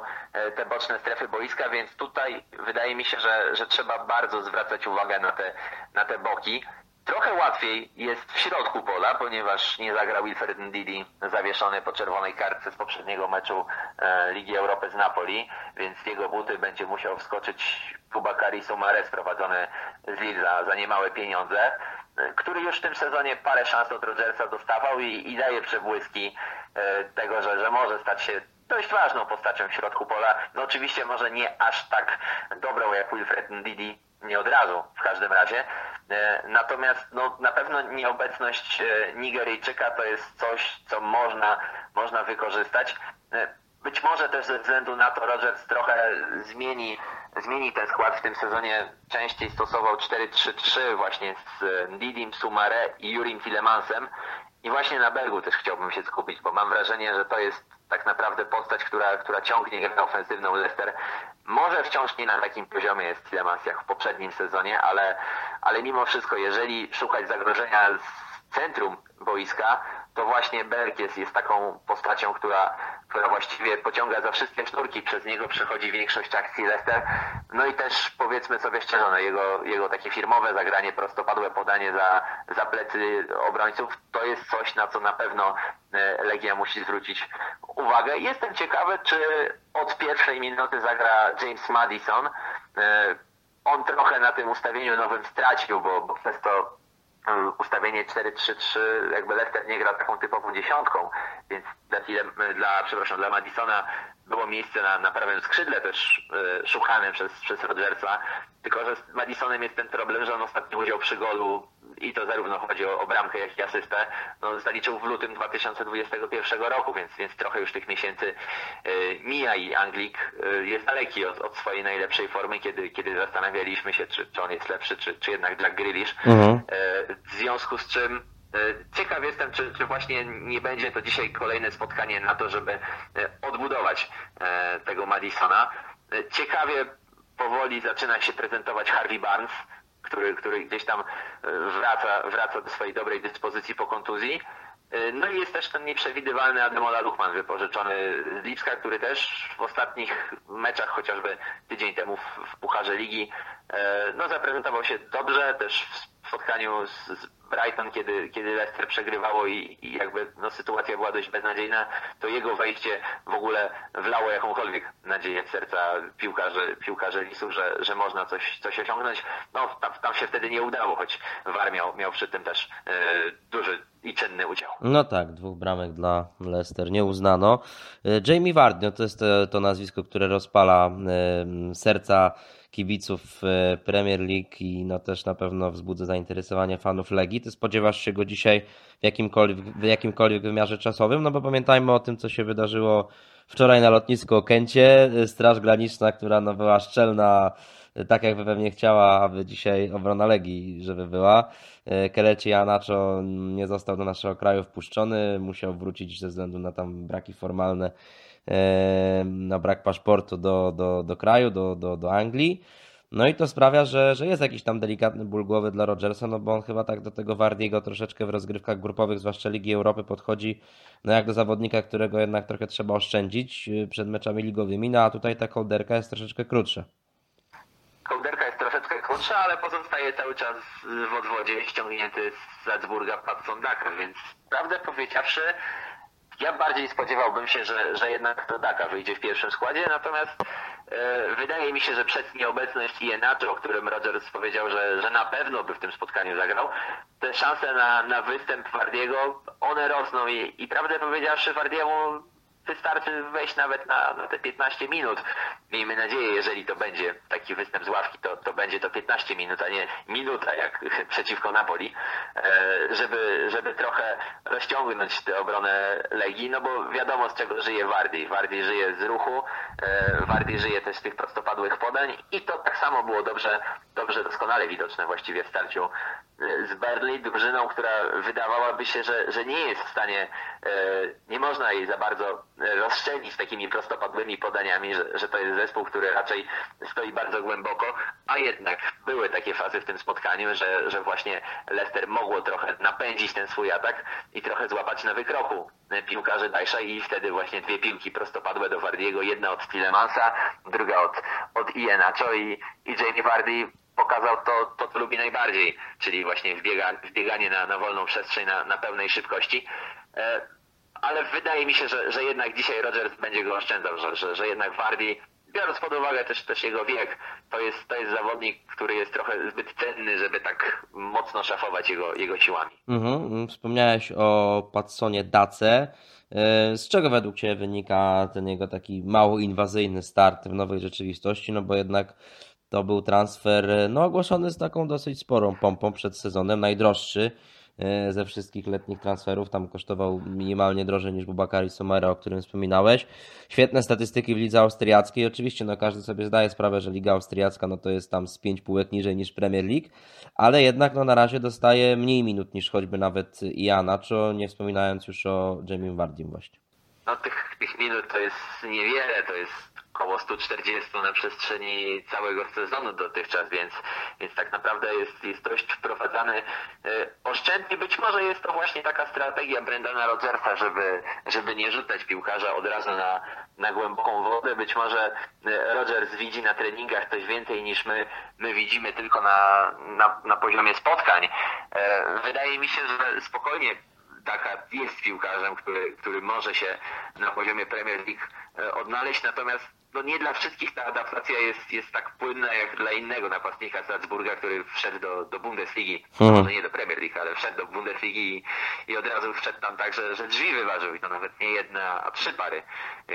te boczne strefy boiska, więc tutaj wydaje mi się, że, że trzeba bardzo zwracać uwagę na te, na te boki. Trochę łatwiej jest w środku pola, ponieważ nie zagrał Wilfred Ndidi zawieszony po czerwonej kartce z poprzedniego meczu e, Ligi Europy z Napoli, więc w jego buty będzie musiał wskoczyć Bubakari Sumare sprowadzony z Lille za, za niemałe pieniądze, e, który już w tym sezonie parę szans od Rodgersa dostawał i, i daje przebłyski e, tego, że, że może stać się dość ważną postacią w środku pola. No oczywiście może nie aż tak dobrą jak Wilfred Ndidi, nie od razu w każdym razie. E, natomiast no, na pewno nieobecność e, Nigeryjczyka to jest coś, co można, można wykorzystać. E, być może też ze względu na to Rogers trochę zmieni, zmieni ten skład w tym sezonie. Częściej stosował 4-3-3 właśnie z Didim Sumare i Jurim Tilemansem. I właśnie na Belgu też chciałbym się skupić, bo mam wrażenie, że to jest tak naprawdę postać, która, która ciągnie grę ofensywną Leicester. Może wciąż nie na takim poziomie jest Tilemans jak w poprzednim sezonie, ale, ale mimo wszystko, jeżeli szukać zagrożenia z centrum boiska, to właśnie Berkies jest taką postacią, która, która właściwie pociąga za wszystkie sznurki, przez niego przechodzi większość akcji Leicester. No i też powiedzmy sobie szczerze, no jego, jego takie firmowe zagranie, prostopadłe podanie za, za plecy obrońców, to jest coś, na co na pewno e, Legia musi zwrócić uwagę. Jestem ciekawy, czy od pierwszej minuty zagra James Madison. E, on trochę na tym ustawieniu nowym stracił, bo, bo przez to ustawienie 4-3-3, jakby Leicester nie gra taką typową dziesiątką, więc dla, dla, przepraszam, dla Madisona było miejsce na, na prawym skrzydle też y, szukanym przez, przez Rodgersa, tylko że z Madisonem jest ten problem, że on ostatnio udział przy golu i to zarówno chodzi o, o bramkę, jak i asystę, no, zaliczył w lutym 2021 roku, więc, więc trochę już tych miesięcy y, mija i Anglik y, jest daleki od, od, swojej najlepszej formy, kiedy, kiedy zastanawialiśmy się, czy, czy on jest lepszy, czy, czy jednak Jack Grealish. Mhm. Y, w związku z czym Ciekaw jestem, czy, czy, właśnie nie będzie to dzisiaj kolejne spotkanie na to, żeby y, odbudować tego Madisona. Ciekawie powoli zaczyna się prezentować Harvey Barnes, który, który gdzieś tam e, wraca, wraca do swojej dobrej dyspozycji po kontuzji. E, no i jest też ten nieprzewidywalny Ademola Luchman wypożyczony z Lipska, który też w ostatnich meczach, chociażby tydzień temu w, Pucharze Ligi, e, no zaprezentował się dobrze, też w spotkaniu z, z Brighton, kiedy, kiedy Leicester przegrywało i, i, jakby no, sytuacja była dość beznadziejna, to jego wejście w ogóle wlało jakąkolwiek nadzieję w serca piłkarzy, piłkarzy Lisów, że, że można coś, coś osiągnąć. No tam, tam się wtedy nie udało, choć VAR miał, miał przy tym też e, duży i czynny udział. No tak, dwóch bramek dla Leicester nie uznano. E, Jamie Vardy, no to jest to, to nazwisko, które rozpala e, serca kibiców e, Premier League i no też na pewno wzbudza zainteresowanie fanów Legii. Ty spodziewasz się go dzisiaj w jakimkolwiek, w jakimkolwiek wymiarze czasowym? No bo pamiętajmy o tym, co się wydarzyło wczoraj na lotnisku Okęcie. Straż Graniczna, która no była szczelna tak jakby pewnie chciała, aby dzisiaj obrona Legii, żeby była. E, Kelechi Anacho nie został do naszego kraju wpuszczony, musiał wrócić ze względu na tam braki formalne na brak paszportu do, do, do kraju, do, do, do Anglii. No i to sprawia, że, że jest jakiś tam delikatny ból głowy dla Rodgersa, no bo on chyba tak do tego Wardiego troszeczkę w rozgrywkach grupowych, zwłaszcza Ligi Europy, podchodzi no jak do zawodnika, którego jednak trochę trzeba oszczędzić y, przed meczami ligowymi, no a tutaj ta kołderka jest troszeczkę krótsza. Kołderka jest troszeczkę krótsza, ale pozostaje cały czas w odwodzie ściągnięty z Salzburga pod Sondaka, więc prawdę powiedziawszy ja bardziej spodziewałbym się, że, że jednak to Daka wyjdzie w pierwszym składzie, natomiast e, wydaje mi się, że przez nieobecność Ienacho, o którym Rogers powiedział, że, że na pewno by w tym spotkaniu zagrał, te szanse na, na występ Wardiego, one rosną i, i prawdę powiedziawszy Wardiemu wystarczy wejść nawet na, na te 15 minut. Miejmy nadzieję, jeżeli to będzie taki występ z ławki, to, to będzie to 15 minut, a nie minuta jak przeciwko Napoli, e, żeby, żeby trochę rozciągnąć tę obronę Legii, no bo wiadomo z czego żyje Wardi. Wardi żyje z ruchu, e, Wardi żyje też z tych prostopadłych podań i to tak samo było dobrze, dobrze doskonale widoczne właściwie w starciu z Berlin, drużyną, która wydawałaby się, że, że nie jest w stanie, e, nie można jej za bardzo rozstrzelić takimi prostopadłymi podaniami, że, że to jest zespół, który raczej stoi bardzo głęboko, a jednak były takie fazy w tym spotkaniu, że, że właśnie Leicester mogło trochę napędzić ten swój atak i trochę złapać na wykroku piłkarzy Dajsza i wtedy właśnie dwie piłki prostopadłe do Wardiego, jedna od Tilemansa, druga od, od Ienacho i, i Jamie Vardy pokazał to, to co lubi najbardziej, czyli właśnie wbiega, wbieganie na, na wolną przestrzeń na, na pełnej szybkości. E, ale wydaje mi się, że, że jednak dzisiaj Rogers będzie go oszczędzał, że, że, że jednak Wardy, biorąc pod uwagę też, też jego wiek, to jest, to jest zawodnik, który jest trochę zbyt cenny, żeby tak mocno szafować jego, jego siłami. Mhm. Wspomniałeś o Patsonie Dace. E, z czego według Ciebie wynika ten jego taki mało inwazyjny start w nowej rzeczywistości? No bo jednak to był transfer no, ogłoszony z taką dosyć sporą pompą przed sezonem, najdroższy E, ze wszystkich letnich transferów. Tam kosztował minimalnie drożej niż Bubakari Somera, o którym wspominałeś. Świetne statystyki w lidze austriackiej. Oczywiście no, każdy sobie zdaje sprawę, że liga austriacka no, to jest tam z pięć półek niżej niż Premier League, ale jednak no, na razie dostaje mniej minut niż choćby nawet Ianacho, nie wspominając już o Jamie Vardim właśnie. No tych, tych minut to jest niewiele, to jest około 140 na przestrzeni całego sezonu dotychczas, więc, więc tak naprawdę jest, jest dość wprowadzany e, oszczędnie. Być może jest to właśnie taka strategia Brendana Rodgersa, żeby, żeby nie rzucać piłkarza od razu na, na głęboką wodę. Być może e, Rodgers widzi na treningach coś więcej niż my, my widzimy tylko na, na, na poziomie spotkań. E, wydaje mi się, że spokojnie taka jest piłkarzem, który, który może się na poziomie Premier League odnaleźć, natomiast no nie dla wszystkich ta adaptacja jest, jest tak płynna jak dla innego napastnika Salzburga, który wszedł do, do Bundesligi, hmm. no nie do Premier League, ale wszedł do Bundesligi i, i od razu wszedł tam tak, że, że drzwi wyważył i to nawet nie jedna, a trzy pary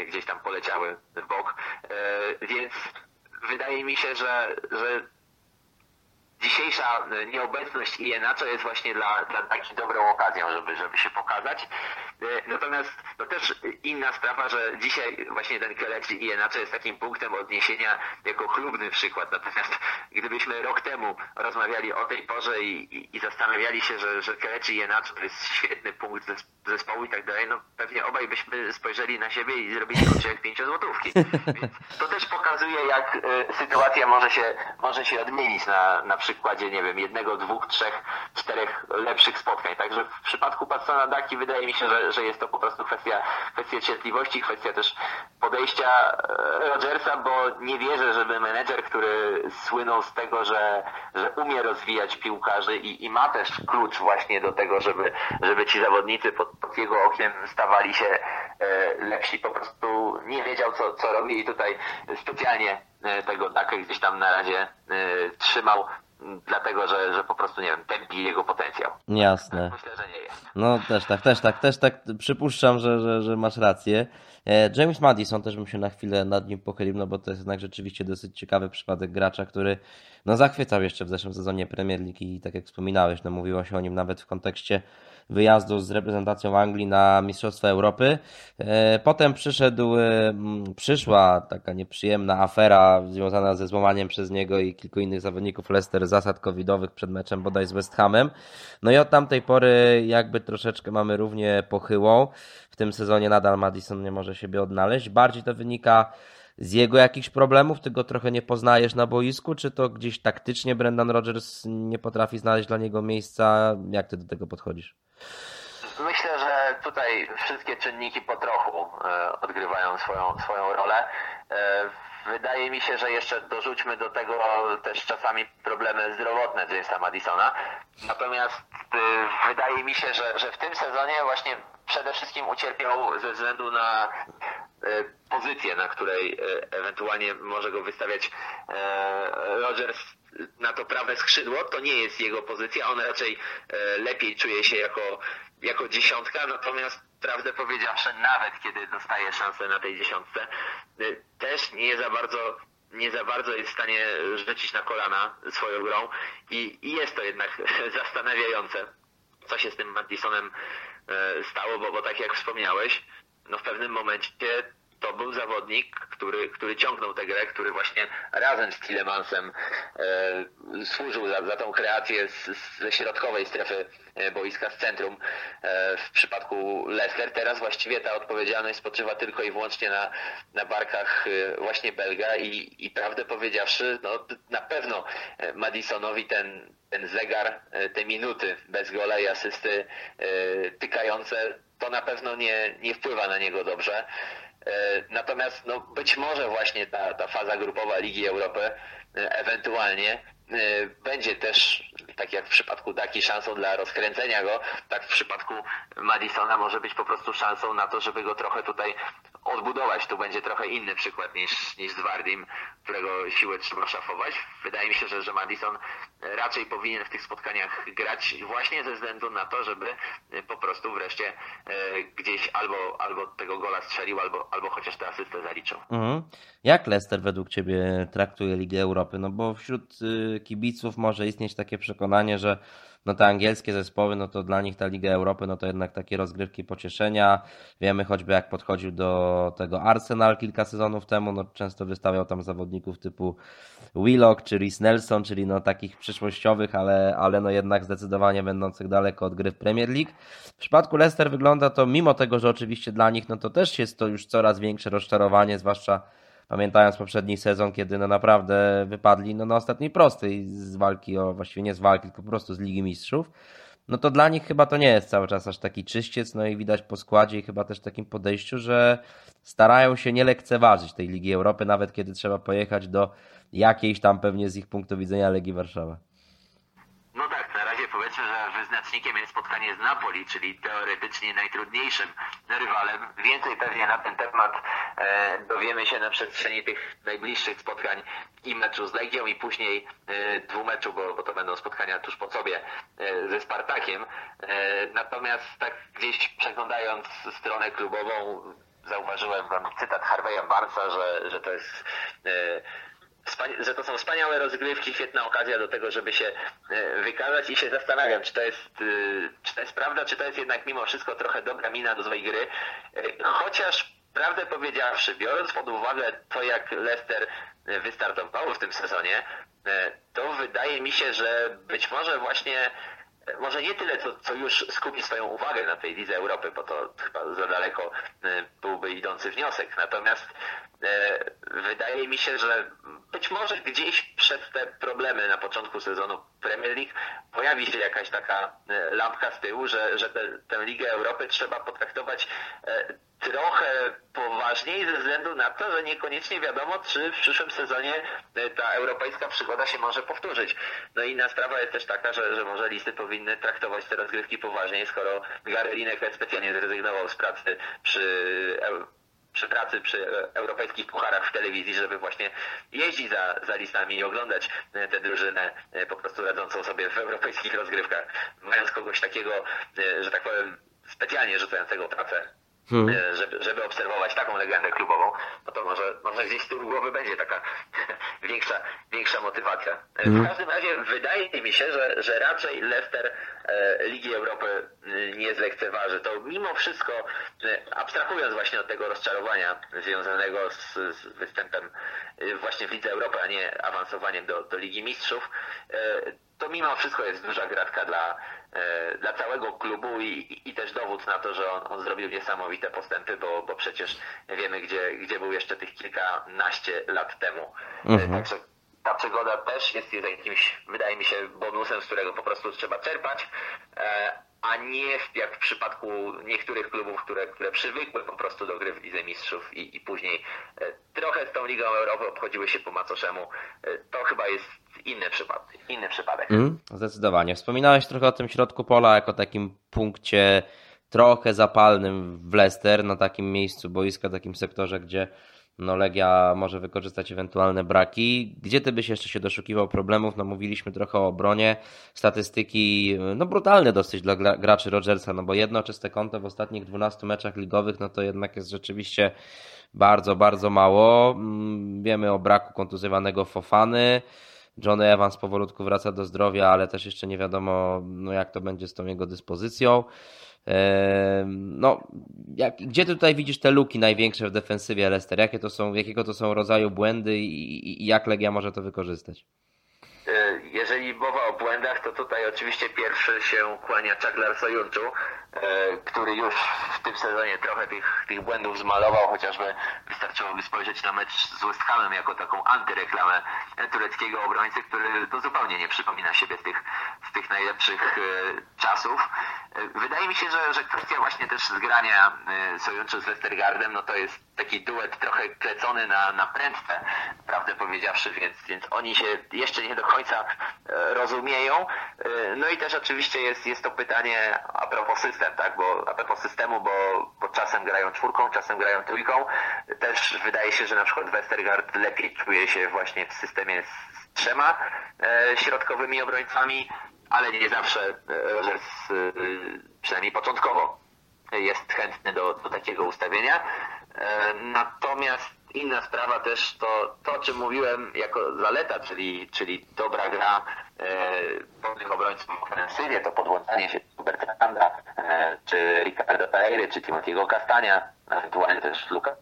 gdzieś tam poleciały w bok, e, więc wydaje mi się, że, że dzisiejsza nieobecność Ienacho jest właśnie dla, dla takiej dobrą okazją, żeby, żeby się pokazać. E, natomiast to też inna sprawa, że dzisiaj właśnie ten Kelechi Ienacho jest takim punktem odniesienia jako chlubny przykład. Natomiast gdybyśmy rok temu rozmawiali o tej porze i, i, i zastanawiali się, że, że Kelechi Ienacho to jest świetny punkt zespołu i tak dalej, no pewnie obaj byśmy spojrzeli na siebie i zrobili jak pięciozłotówki. Więc to też pokazuje, jak y, sytuacja może się, może się odmienić na, na przykładzie, nie wiem, jednego, dwóch, trzech, czterech lepszych spotkań. Także w przypadku Patsona Daki wydaje mi się, że, że jest to po prostu kwestia, kwestia cierpliwości, kwestia też podejścia e, Rogersa, bo nie wierzę, żeby menedżer, który słynął z tego, że, że umie rozwijać piłkarzy i, i ma też klucz właśnie do tego, żeby, żeby ci zawodnicy pod, pod jego okiem stawali się e, lepsi, po prostu nie wiedział, co, co robi i tutaj specjalnie e, tego Dakę gdzieś tam na razie trzymał dlatego, że, że po prostu, nie wiem, tępi jego potencjał. Jasne. Myślę, że nie jest. No też tak, też tak, też tak przypuszczam, że, że, że masz rację. E, James Madison też bym się na chwilę nad nim pochylił, no bo to jest jednak rzeczywiście dosyć ciekawy przypadek gracza, który no zachwycał jeszcze w zeszłym sezonie Premier League i tak jak wspominałeś, no mówiło się o nim nawet w kontekście wyjazdu z reprezentacją Anglii na Mistrzostwa Europy. E, potem przyszedł, e, przyszła taka nieprzyjemna afera związana ze złamaniem przez niego i kilku innych zawodników Leicester zasad covidowych przed meczem bodaj z West Hamem. No i od tamtej pory jakby troszeczkę mamy równie pochyłą. W tym sezonie nadal Madison nie może siebie odnaleźć. Bardziej to wynika z jego jakichś problemów? Ty go trochę nie poznajesz na boisku? Czy to gdzieś taktycznie Brendan Rodgers nie potrafi znaleźć dla niego miejsca? Jak ty do tego podchodzisz? Myślę, że tutaj wszystkie czynniki po trochu e, odgrywają swoją, swoją rolę. E, wydaje mi się, że jeszcze dorzućmy do tego też czasami problemy zdrowotne Jamesa Madisona. Natomiast e, wydaje mi się, że, że w tym sezonie właśnie przede wszystkim ucierpiał ze względu na pozycję, na której ewentualnie może go wystawiać Rodgers na to prawe skrzydło, to nie jest jego pozycja, on raczej e, lepiej czuje się jako, jako dziesiątka, natomiast prawdę powiedziawszy, nawet kiedy dostaje szansę na tej dziesiątce, e, też nie za bardzo nie za bardzo jest w stanie rzucić na kolana swoją grą. I, i jest to jednak zastanawiające, co się z tym Madisonem e, stało, bo, bo tak jak wspomniałeś, no w pewnym momencie to był zawodnik, który, który ciągnął tę grę, który właśnie razem z Tillemansem e, służył za, za tą kreację ze środkowej strefy e, boiska, z centrum e, w przypadku Leicester. Teraz właściwie ta odpowiedzialność spoczywa tylko i wyłącznie na, na barkach e, właśnie Belga i, i prawdę powiedziawszy, no, na pewno e, Madisonowi ten, ten zegar, te minuty bez gola i asysty tykające, to na pewno nie, nie wpływa na niego dobrze. E, natomiast no, być może właśnie ta, ta faza grupowa Ligi Europy ewentualnie będzie też, tak jak w przypadku Daki, szansą dla rozkręcenia go, tak w przypadku Madisona może być po prostu szansą na to, żeby go trochę tutaj odbudować. Tu będzie trochę inny przykład niż, niż z Wardim, którego siłę trzeba szafować. Wydaje mi się, że, że Madison raczej powinien w tych spotkaniach grać właśnie ze względu na to, żeby po prostu wreszcie e, gdzieś albo, albo tego gola strzelił, albo, albo chociaż tę asystę zaliczył. Mhm. Jak Leicester według Ciebie traktuje Ligę Europy? No bo wśród y, kibiców może istnieć takie przekonanie, że no te angielskie zespoły, no to dla nich ta Liga Europy, no to jednak takie rozgrywki pocieszenia. Wiemy choćby jak podchodził do tego Arsenal kilka sezonów temu, no często wystawiał tam zawodników typu Willock czy Rhys Nelson, czyli no takich przyszłościowych, ale, ale no jednak zdecydowanie będących daleko od gry w Premier League. W przypadku Leicester wygląda to, mimo tego, że oczywiście dla nich, no to też jest to już coraz większe rozczarowanie, zwłaszcza Pamiętając poprzedni sezon, kiedy no naprawdę wypadli no na ostatniej prostej z walki, o właściwie nie z walki, tylko po prostu z Ligi Mistrzów, no to dla nich chyba to nie jest cały czas aż taki czyściec, no i widać po składzie i chyba też takim podejściu, że starają się nie lekceważyć tej Ligi Europy, nawet kiedy trzeba pojechać do jakiejś tam pewnie z ich punktu widzenia Legii Warszawa. No tak, powiedzmy, że wyznacznikiem jest spotkanie z Napoli, czyli teoretycznie najtrudniejszym rywalem. Więcej pewnie na ten temat e, dowiemy się na przestrzeni tych najbliższych spotkań i meczu z Legią i później e, dwumeczu, bo, bo to będą spotkania tuż po sobie e, ze Spartakiem. Natomiast tak gdzieś przeglądając stronę klubową zauważyłem tam cytat Harveya Barnesa, że, że to jest że to są wspaniałe rozgrywki, świetna okazja do tego, żeby się e, wykazać i się zastanawiam, czy to jest, e, czy to jest prawda, czy to jest jednak mimo wszystko trochę dobra mina do złej gry. E, chociaż prawdę powiedziawszy, biorąc pod uwagę to, jak Leicester wystartował w tym sezonie, to wydaje mi się, że być może właśnie może nie tyle, co, co już skupi swoją uwagę na tej Lidze Europy, bo to chyba za daleko byłby idący wniosek. Natomiast wydaje mi się, że być może gdzieś przed te problemy na początku sezonu Premier League pojawi się jakaś taka e, lampka z tyłu, że, że te, tę Ligę Europy trzeba potraktować e, trochę poważniej ze względu na to, że niekoniecznie wiadomo, czy w przyszłym sezonie ta europejska przygoda się może powtórzyć. No i inna sprawa jest też taka, że, że może listy powinny traktować te rozgrywki poważniej, skoro Gary Lineker specjalnie zrezygnował z pracy przy przy pracy przy europejskich pucharach w telewizji, żeby właśnie jeździć za, za listami i oglądać e, tę drużynę e, po prostu radzącą sobie w europejskich rozgrywkach. Mając kogoś takiego, e, że tak powiem, specjalnie rzucającego pracę Hmm. Żeby, żeby obserwować taką legendę klubową, no to może, może gdzieś z tyłu głowy będzie taka większa, większa motywacja. Hmm. W każdym razie wydaje mi się, że, że raczej Leicester e, Ligi Europy nie zlekceważy. To mimo wszystko, abstrahując właśnie od tego rozczarowania związanego z, z występem właśnie w Lidze Europy, a nie awansowaniem do, do Ligi Mistrzów, to mimo wszystko jest duża gratka dla, e, dla całego klubu i, i też dowód na to, że on, on zrobił niesamowite postępy, bo, bo przecież wiemy, gdzie, gdzie był jeszcze tych kilkanaście lat temu. E, mhm. Także ta przygoda też jest jakimś, wydaje mi się, bonusem, z którego po prostu trzeba czerpać, e, a nie jak w przypadku niektórych klubów, które, które przywykły po prostu do gry w Lidze Mistrzów i, i później trochę z tą Ligą Europy obchodziły się po macoszemu. To chyba jest inny przypadek. Inny przypadek. Mm, zdecydowanie. Wspominałeś trochę o tym środku pola jako takim punkcie trochę zapalnym w Leicester, na takim miejscu boiska, takim sektorze, gdzie no Legia może wykorzystać ewentualne braki. Gdzie ty byś jeszcze się doszukiwał problemów? No mówiliśmy trochę o obronie, statystyki no brutalne dosyć dla graczy Rogersa, no bo jedno czyste konto w ostatnich 12 meczach ligowych, no to jednak jest rzeczywiście bardzo, bardzo mało. Mm, wiemy o braku kontuzjowanego Fofany, Johnny Evans powolutku wraca do zdrowia, ale też jeszcze nie wiadomo, no jak to będzie z tą jego dyspozycją. No, jak, gdzie tutaj widzisz te luki największe w defensywie Leicester? Jakie to są, jakiego to są rodzaju błędy i, i jak Legia może to wykorzystać? Jeżeli mowa o błędach, to tutaj oczywiście pierwszy się kłania Czaklar Sojurczu, e, który już w tym sezonie trochę tych, tych błędów zmalował, chociażby wystarczyłoby spojrzeć na mecz z West Hamem jako taką antyreklamę tureckiego obrońcy, który to zupełnie nie przypomina siebie z tych, z tych najlepszych e, czasów. E, wydaje mi się, że, że kwestia właśnie też zgrania Sojunczu z Westergardem, no to jest taki duet trochę klecony na, na prędce, prawdę powiedziawszy, więc, więc oni się jeszcze nie do końca rozumieją. No i też oczywiście jest, jest to pytanie a propos system, tak, bo a propos systemu, bo, bo czasem grają czwórką, czasem grają trójką. Też wydaje się, że na przykład Westergaard lepiej czuje się właśnie w systemie z trzema e, środkowymi obrońcami, ale nie zawsze e, Rogers e, przynajmniej początkowo jest chętny do, do takiego ustawienia. E, natomiast inna sprawa też to, to, o czym mówiłem jako zaleta, czyli, czyli dobra gra e, obrońców w ofensywie, to podłączanie się Bertranda, e, czy Ricardo Pereira, czy Timothy'ego Castania, ewentualnie też Luka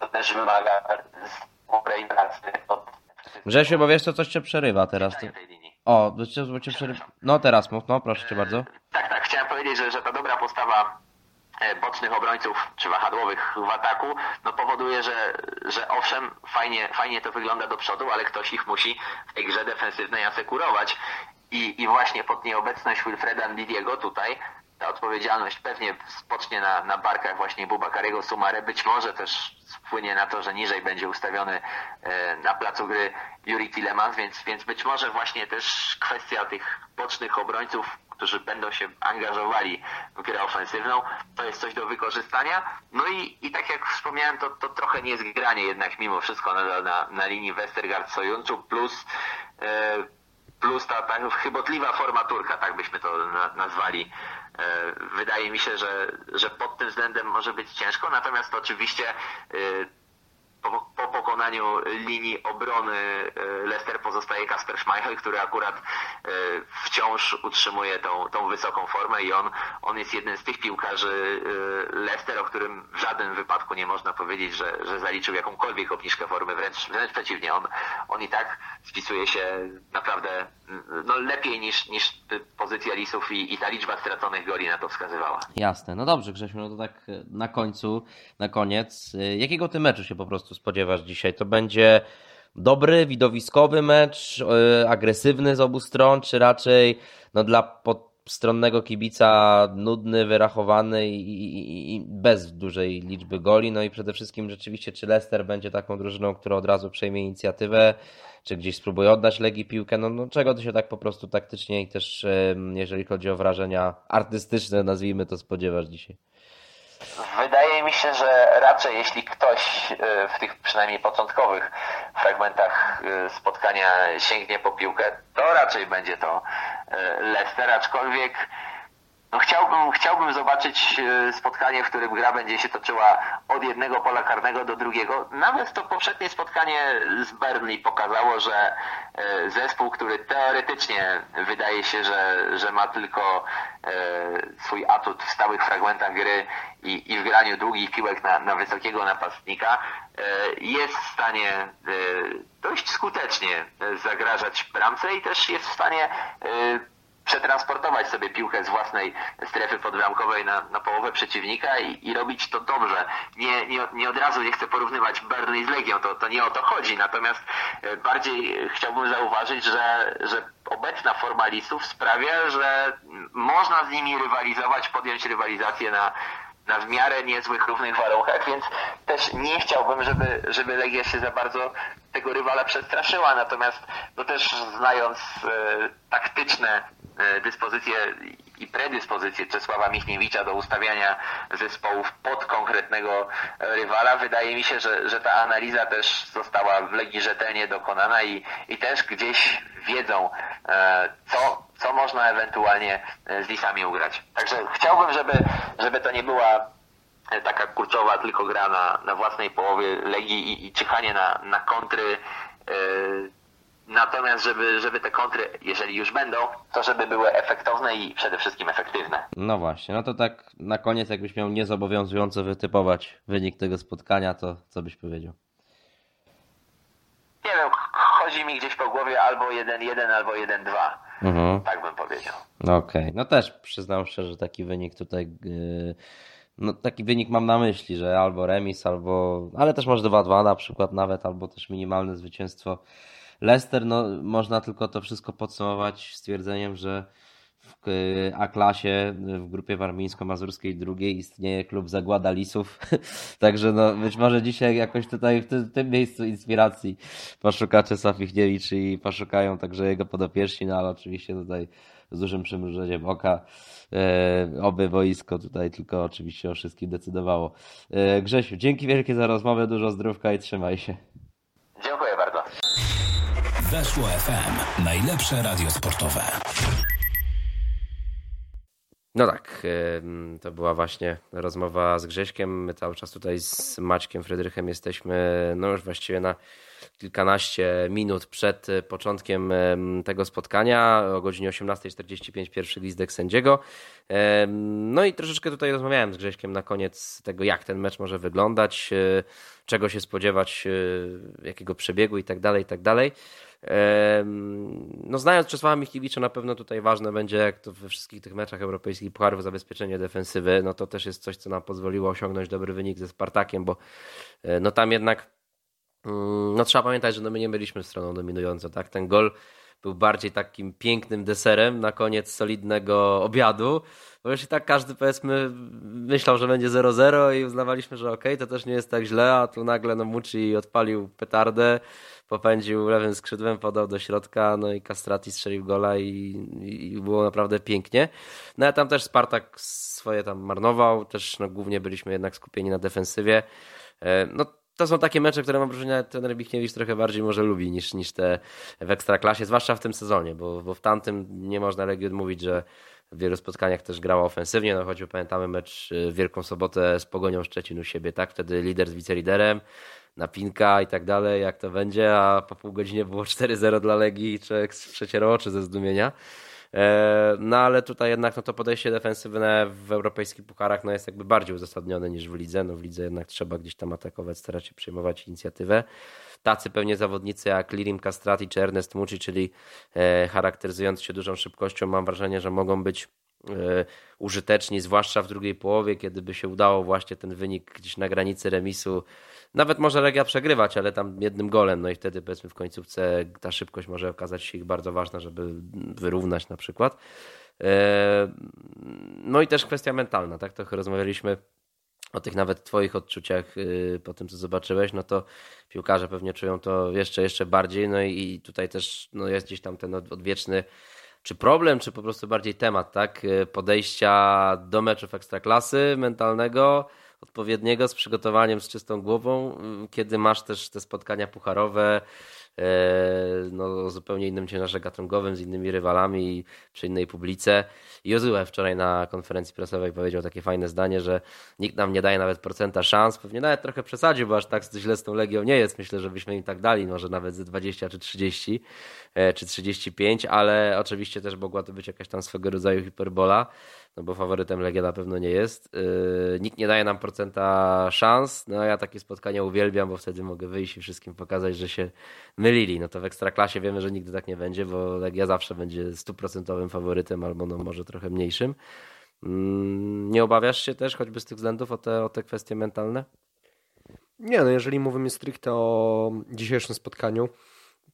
to też wymaga sporej pracy od Grzesiu, bo wiesz co, coś cię przerywa teraz. O, bo cię, przerywa. No teraz mów, no proszę cię bardzo. Tak, tak, chciałem powiedzieć, że, że ta dobra postawa E, bocznych obrońców czy wahadłowych w ataku, no powoduje, że, że owszem, fajnie, fajnie to wygląda do przodu, ale ktoś ich musi w tej grze defensywnej asekurować. I, i właśnie pod nieobecność Wilfreda Ndidiego tutaj ta odpowiedzialność pewnie spocznie na, na barkach właśnie Bubakariego Sumare. Być może też wpłynie na to, że niżej będzie ustawiony e, na placu gry Yuri Tilemans, więc, więc być może właśnie też kwestia tych bocznych obrońców którzy będą się angażowali w grę ofensywną, to jest coś do wykorzystania. No i, i tak jak wspomniałem, to, to trochę niezgranie jednak mimo wszystko na, na, na linii Westergaard-Sojunczu plus e, plus ta, ta chybotliwa forma Turka, tak byśmy to na, nazwali. E, wydaje mi się, że, że pod tym względem może być ciężko, natomiast oczywiście e, po, po, pokonaniu linii obrony e, Leicester pozostaje Kasper Schmeichel, który akurat e, wciąż utrzymuje tą, tą wysoką formę i on, on jest jednym z tych piłkarzy e, Leicester, o którym w żadnym wypadku nie można powiedzieć, że, że zaliczył jakąkolwiek obniżkę formy, wręcz, wręcz przeciwnie, on, on i tak spisuje się naprawdę no, lepiej niż, niż pozycja Lisów i, i ta liczba straconych goli na to wskazywała. Jasne, no dobrze Grzesiu, no to tak na końcu, na koniec, jakiego ty meczu się po prostu spodziewasz dzisiaj? To będzie dobry, widowiskowy mecz, e, agresywny z obu stron, czy raczej no, dla podstronnego kibica nudny, wyrachowany i, i, i, bez dużej liczby goli? No i przede wszystkim rzeczywiście, czy Leicester będzie taką drużyną, która od razu przejmie inicjatywę, czy gdzieś spróbuje oddać Legii piłkę? No, no czego ty się tak po prostu taktycznie i też jeżeli chodzi o wrażenia artystyczne, nazwijmy to, spodziewasz dzisiaj? Wydaje mi się, że raczej jeśli ktoś e, w tych przynajmniej początkowych fragmentach e, spotkania sięgnie po piłkę, to raczej będzie to e, Leicester, aczkolwiek no chciałbym, chciałbym zobaczyć e, spotkanie, w którym gra będzie się toczyła od jednego pola karnego do drugiego. Nawet to poprzednie spotkanie z Burnley pokazało, że e, zespół, który teoretycznie wydaje się, że, że ma tylko e, swój atut w stałych fragmentach gry i, i w graniu długich piłek na, na wysokiego napastnika, jest w stanie dość skutecznie zagrażać bramce i też jest w stanie przetransportować sobie piłkę z własnej strefy podbramkowej na, na połowę przeciwnika i, i robić to dobrze. Nie, nie, nie od razu nie chcę porównywać Burnley z Legią, to, to nie o to chodzi, natomiast e, bardziej chciałbym zauważyć, że, że obecna forma listów sprawia, że można z nimi rywalizować, podjąć rywalizację na, na w miarę niezłych, równych warunkach, więc też nie chciałbym, żeby, żeby Legia się za bardzo tego rywala przestraszyła, natomiast no też znając e, taktyczne E, dyspozycje i predyspozycje Czesława Michniewicza do ustawiania zespołów pod konkretnego rywala. Wydaje mi się, że, że ta analiza też została w Legii rzetelnie dokonana i, i też gdzieś wiedzą, e, co, co można ewentualnie z Lisami ugrać. Także chciałbym, żeby, żeby to nie była taka kurczowa tylko gra na, na własnej połowie Legii i, i na, na kontry Natomiast, żeby, żeby te kontry, jeżeli już będą, to żeby były efektowne i przede wszystkim efektywne. No właśnie, no to tak na koniec, jakbyś miał niezobowiązująco wytypować wynik tego spotkania, to co byś powiedział? Nie wiem, chodzi mi gdzieś po głowie albo 1-1, albo 1-2. Mhm. Tak bym powiedział. Okej, okay. no też przyznam szczerze, że taki wynik tutaj, yy, no taki wynik mam na myśli, że albo remis, albo, ale też może 2-2 na przykład nawet, albo też minimalne zwycięstwo Leicester, no można tylko to wszystko podsumować stwierdzeniem, że w A-klasie w grupie warmińsko-mazurskiej drugiej istnieje klub Zagłada Lisów. Także no, być może dzisiaj jakoś tutaj w tym, tym miejscu inspiracji poszuka Czesław Michniewicz i poszukają także jego podopieczni, no ale oczywiście tutaj z dużym przymrużeniem oka. E, oby wojsko tutaj tylko oczywiście o wszystkim decydowało. E, Grzesiu, dzięki wielkie za rozmowę, dużo zdrówka i trzymaj się. Dziękuję bardzo. Weszło FM, najlepsze radio sportowe. No tak, to była właśnie rozmowa z Grześkiem. My cały czas tutaj z Maćkiem Frydychem jesteśmy, no już właściwie na kilkanaście minut przed początkiem tego spotkania. O godzinie 18.45 pierwszy lizdek sędziego. No i troszeczkę tutaj rozmawiałem z Grześkiem na koniec tego, jak ten mecz może wyglądać, e, czego się spodziewać, e, jakiego przebiegu i tak dalej, i tak dalej. No znając Czesława Michniewicza na pewno tutaj ważne będzie, jak to we wszystkich tych meczach europejskich pucharów, zabezpieczenie defensywy. No to też jest coś, co nam pozwoliło osiągnąć dobry wynik ze Spartakiem, bo e, no tam jednak no trzeba pamiętać, że no my nie byliśmy stroną dominującą, tak? Ten gol był bardziej takim pięknym deserem na koniec solidnego obiadu, bo już i tak każdy powiedzmy myślał, że będzie 0-0 i uznawaliśmy, że okej, okay, to też nie jest tak źle, a tu nagle no Muci odpalił petardę popędził lewym skrzydłem, podał do środka, no i Castrati strzelił gola i, i było naprawdę pięknie. No a tam też Spartak swoje tam marnował, też no, głównie byliśmy jednak skupieni na defensywie. E, no to są takie mecze, które mam wrażenie, ten Bichniewicz trochę bardziej może lubi niż, niż te w Ekstraklasie, zwłaszcza w tym sezonie, bo, bo w tamtym nie można Legii odmówić, że w wielu spotkaniach też grała ofensywnie, no choćby pamiętamy mecz w Wielką Sobotę z Pogonią Szczecin u siebie, tak? Wtedy lider z wiceliderem, napinka i tak dalej, jak to będzie, a po pół godzinie było 4-0 dla Legii i człowiek przecierał oczy ze zdumienia. E, no ale tutaj jednak no, to podejście defensywne w europejskich pucharach no, jest jakby bardziej uzasadnione niż w lidze. No, w lidze jednak trzeba gdzieś tam atakować, starać się przyjmować inicjatywę. Tacy pewnie zawodnicy jak Lirim Castrati czy Ernest Mucci, czyli e, charakteryzując się dużą szybkością, mam wrażenie, że mogą być e, użyteczni, zwłaszcza w drugiej połowie, kiedy by się udało właśnie ten wynik gdzieś na granicy remisu nawet może Legia przegrywać, ale tam jednym golem, no i wtedy powiedzmy w końcówce ta szybkość może okazać się ich bardzo ważna, żeby wyrównać na przykład. E, no i też kwestia mentalna, tak? Trochę rozmawialiśmy o tych nawet twoich odczuciach y, po tym, co zobaczyłeś, no to piłkarze pewnie czują to jeszcze, jeszcze bardziej, no i tutaj też no jest gdzieś tam ten odwieczny czy problem, czy po prostu bardziej temat, tak? Y, podejścia do meczów ekstraklasy mentalnego, odpowiedniego, z przygotowaniem, z czystą głową, mm, kiedy masz też te spotkania pucharowe, e, no, zupełnie innym ciężarze gatunkowym, z innymi rywalami przy innej publice. Jozue wczoraj na konferencji prasowej powiedział takie fajne zdanie, że nikt nam nie daje nawet procenta szans. Pewnie nawet trochę przesadził, bo aż tak źle z tą Legią nie jest. Myślę, że byśmy im tak dali, może nawet ze 20 czy 30 e, czy 35, ale oczywiście też mogła to być jakaś tam swego rodzaju hiperbola no bo faworytem Legia na pewno nie jest. Yy, nikt nie daje nam procenta szans, no ja takie spotkania uwielbiam, bo wtedy mogę wyjść i wszystkim pokazać, że się mylili. No to w Ekstraklasie wiemy, że nigdy tak nie będzie, bo Legia zawsze będzie stuprocentowym faworytem albo no może trochę mniejszym. Yy, nie obawiasz się też choćby z tych względów o te, o te kwestie mentalne? Nie, no jeżeli mówimy stricte o dzisiejszym spotkaniu,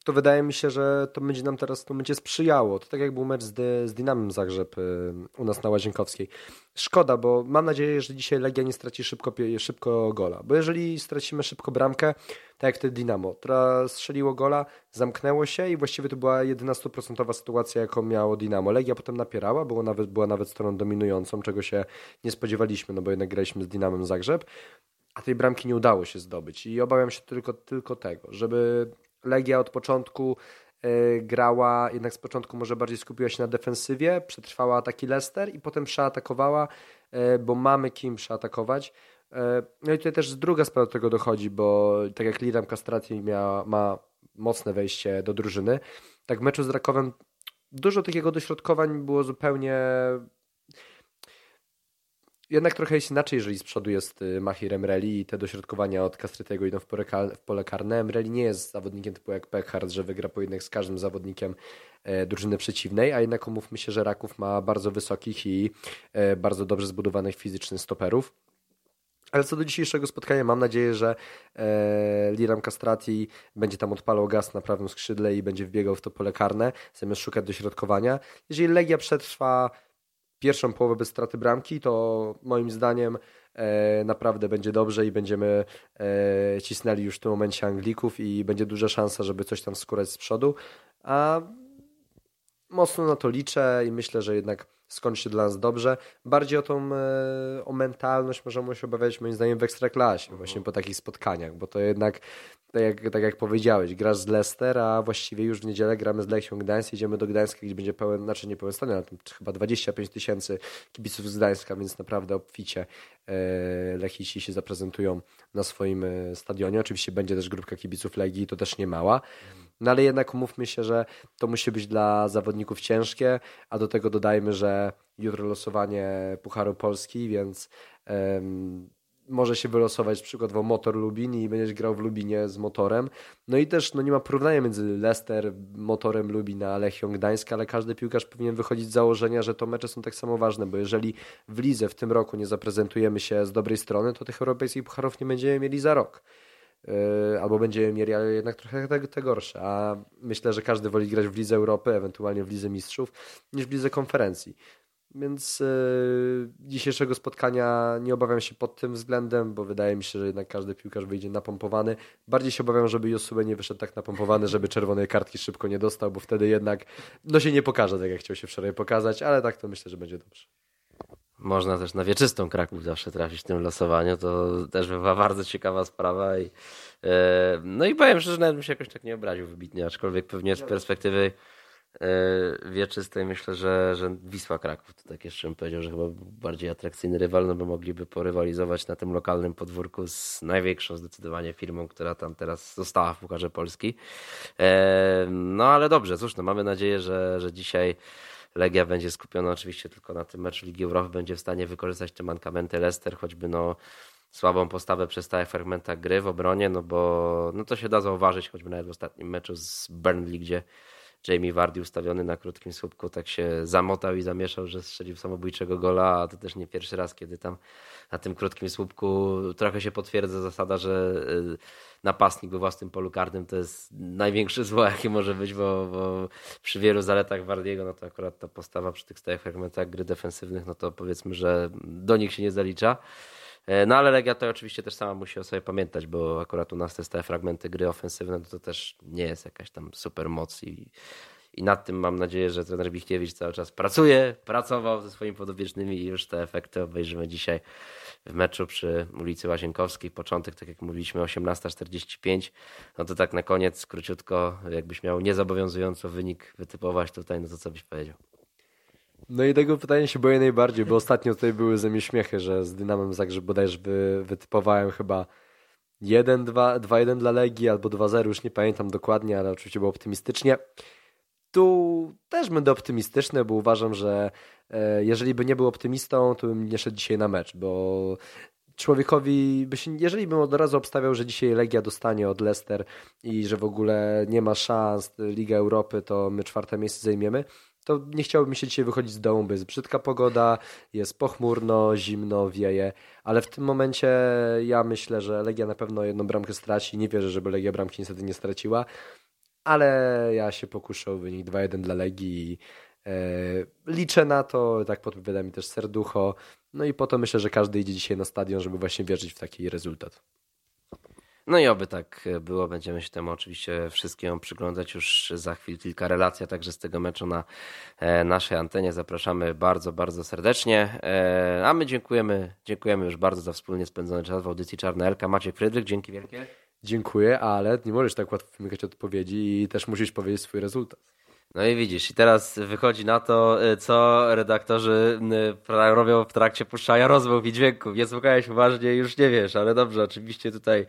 to wydaje mi się, że to będzie nam teraz to będzie sprzyjało. To tak jak był mecz z, z Dynamem Zagrzeb y, u nas na Łazienkowskiej. Szkoda, bo mam nadzieję, że dzisiaj Legia nie straci szybko, szybko gola. Bo jeżeli stracimy szybko bramkę, tak jak wtedy Dynamo, która strzeliło gola, zamknęło się i właściwie to była jedyna stuprocentowa sytuacja, jaką miało Dynamo. Legia potem napierała, było nawet, była nawet stroną dominującą, czego się nie spodziewaliśmy, no bo jednak graliśmy z Dynamem Zagrzeb a tej bramki nie udało się zdobyć. I obawiam się tylko, tylko tego, żeby Legia od początku e, grała, jednak z początku może bardziej skupiła się na defensywie, przetrwała ataki Leicester i potem przeatakowała, e, bo mamy kim przeatakować. E, no i tutaj też druga sprawa do tego dochodzi, bo tak jak Liram Castrati ma mocne wejście do drużyny, tak w meczu z Rakowem dużo takiego dośrodkowań było zupełnie jednak trochę jest inaczej, jeżeli z przodu jest y, Mahir Emreli i te dośrodkowania od Kastrytego idą w pole, w karne. Emreli nie jest zawodnikiem typu jak Pekhard, że wygra pojedynek z każdym zawodnikiem e, drużyny przeciwnej, a jednak umówmy się, że Raków ma bardzo wysokich i e, bardzo dobrze zbudowanych fizycznie stoperów. Ale co do dzisiejszego spotkania, mam nadzieję, że e, Liram Castrati będzie tam odpalał gaz na prawym skrzydle i będzie wbiegał w to pole karne, zamiast szukać dośrodkowania. Jeżeli Legia przetrwa pierwszą połowę bez straty bramki, to moim zdaniem e, naprawdę będzie dobrze i będziemy e, cisnęli już w tym momencie Anglików i będzie duża szansa, żeby coś tam skórać z przodu. A mocno na to liczę i myślę, że jednak skończy się dla nas dobrze. Bardziej o tą e, o mentalność możemy się obawiać moim zdaniem w Ekstraklasie, mhm. właśnie po takich spotkaniach, bo to jednak tak jak, tak jak powiedziałeś, grasz z Leicester, a właściwie już w niedzielę gramy z Lechią Gdańsk, jedziemy do Gdańska, gdzie będzie pełen, znaczy nie pełen stadion, chyba 25 tysięcy kibiców z Gdańska, więc naprawdę obficie e, Lechici się zaprezentują na swoim e, stadionie. Oczywiście będzie też grupka kibiców Legii, to też nie mała. No ale jednak umówmy się, że to musi być dla zawodników ciężkie, a do tego dodajmy, że jutro losowanie Pucharu Polski, więc um, może się wylosować przykładowo motor Lubin i będziesz grał w Lubinie z motorem. No i też no nie ma porównania między Leicester, motorem Lubina a Lechią Gdańsk, ale każdy piłkarz powinien wychodzić z założenia, że to mecze są tak samo ważne, bo jeżeli w Lidze w tym roku nie zaprezentujemy się z dobrej strony, to tych europejskich pucharów nie będziemy mieli za rok. Yy, albo będziemy mieli ale jednak trochę te, te, gorsze. A myślę, że każdy woli grać w Lidze Europy, ewentualnie w Lidze Mistrzów, niż w Lidze Konferencji. Więc yy, dzisiejszego spotkania nie obawiam się pod tym względem, bo wydaje mi się, że jednak każdy piłkarz wyjdzie napompowany. Bardziej się obawiam, żeby Josue nie wyszedł tak napompowany, żeby czerwonej kartki szybko nie dostał, bo wtedy jednak no się nie pokaże tak, jak chciał się wczoraj pokazać, ale tak to myślę, że będzie dobrze. Można też na wieczystą Kraków zawsze trafić w tym losowaniu. To też była bardzo ciekawa sprawa. I, e, no i powiem szczerze, nawet bym się jakoś tak nie obraził wybitnie, aczkolwiek pewnie z perspektywy e, wieczystej myślę, że, że Wisła Kraków to tak jeszcze bym powiedział, że chyba bardziej atrakcyjny rywal, no bo mogliby porywalizować na tym lokalnym podwórku z największą zdecydowanie firmą, która tam teraz została w Pucharze Polski. E, no ale dobrze, cóż, no mamy nadzieję, że, że dzisiaj Legia będzie skupiona oczywiście tylko na tym meczu Ligi Europy, będzie w stanie wykorzystać te mankamenty. Leicester, choćby no słabą postawę przez stałe fragmenta gry w obronie, no bo no to się da zauważyć, choćby nawet w ostatnim meczu z Burnley, gdzie Jamie Vardy ustawiony na krótkim słupku tak się zamotał i zamieszał, że strzelił samobójczego gola, a to też nie pierwszy raz, kiedy tam na tym krótkim słupku trochę się potwierdza zasada, że y, napastnik we własnym polu karnym to jest największe zło, jakie może być, bo, bo przy wielu zaletach Wardiego, no to akurat ta postawa przy tych stałych fragmentach gry defensywnych, no to powiedzmy, że do nich się nie zalicza. E, no ale Legia to oczywiście też sama musi o sobie pamiętać, bo akurat u nas te stałe fragmenty gry ofensywne to, to też nie jest jakaś tam super moc i, i nad tym mam nadzieję, że trener Bichkiewicz cały czas pracuje, pracował ze swoimi podobiecznymi i już te efekty obejrzymy dzisiaj w meczu przy ulicy Łazienkowskiej. Początek, tak jak mówiliśmy, 18.45. No to tak na koniec, króciutko, jakbyś miał niezobowiązująco wynik wytypować tutaj, no to co byś powiedział? No i tego pytania się boję najbardziej, bo ostatnio tutaj były ze mnie śmiechy, że z Dynamem Zagrzeb bodajże wy, wytypowałem chyba 1-2-1 dla Legii albo 2-0, już nie pamiętam dokładnie, ale oczywiście było optymistycznie. Tu też będę optymistyczny, bo uważam, że e, jeżeli by nie był optymistą, to bym nie szedł dzisiaj na mecz, bo człowiekowi, by się, jeżeli bym od razu obstawiał, że dzisiaj Legia dostanie od Leicester i że w ogóle nie ma szans Liga Europy, to my czwarte miejsce zajmiemy, to nie chciałbym się dzisiaj wychodzić z domu, bo jest brzydka pogoda, jest pochmurno, zimno, wieje, ale w tym momencie ja myślę, że Legia na pewno jedną bramkę straci. Nie wierzę, żeby Legia bramki niestety nie straciła, ale ja się pokuszę o wynik 2-1 dla Legii e, liczę na to, tak podpowiada mi też serducho, no i po to myślę, że każdy idzie dzisiaj na stadion, żeby właśnie wierzyć w taki rezultat. No i oby tak było. Będziemy się temu oczywiście wszystkiemu przyglądać już za chwilę. Kilka relacji także z tego meczu na e, naszej antenie. Zapraszamy bardzo, bardzo serdecznie. E, a my dziękujemy, dziękujemy już bardzo za wspólnie spędzony czas w audycji Czarna Elka. Maciek Frydryk, dzięki wielkie. Dziękuję, ale nie możesz tak łatwo wymykać odpowiedzi i też musisz powiedzieć swój rezultat. No i widzisz, i teraz wychodzi na to, y, co redaktorzy y, robią w trakcie puszczania rozmów i dźwięków. Nie słuchałeś uważnie, już nie wiesz, ale dobrze, oczywiście tutaj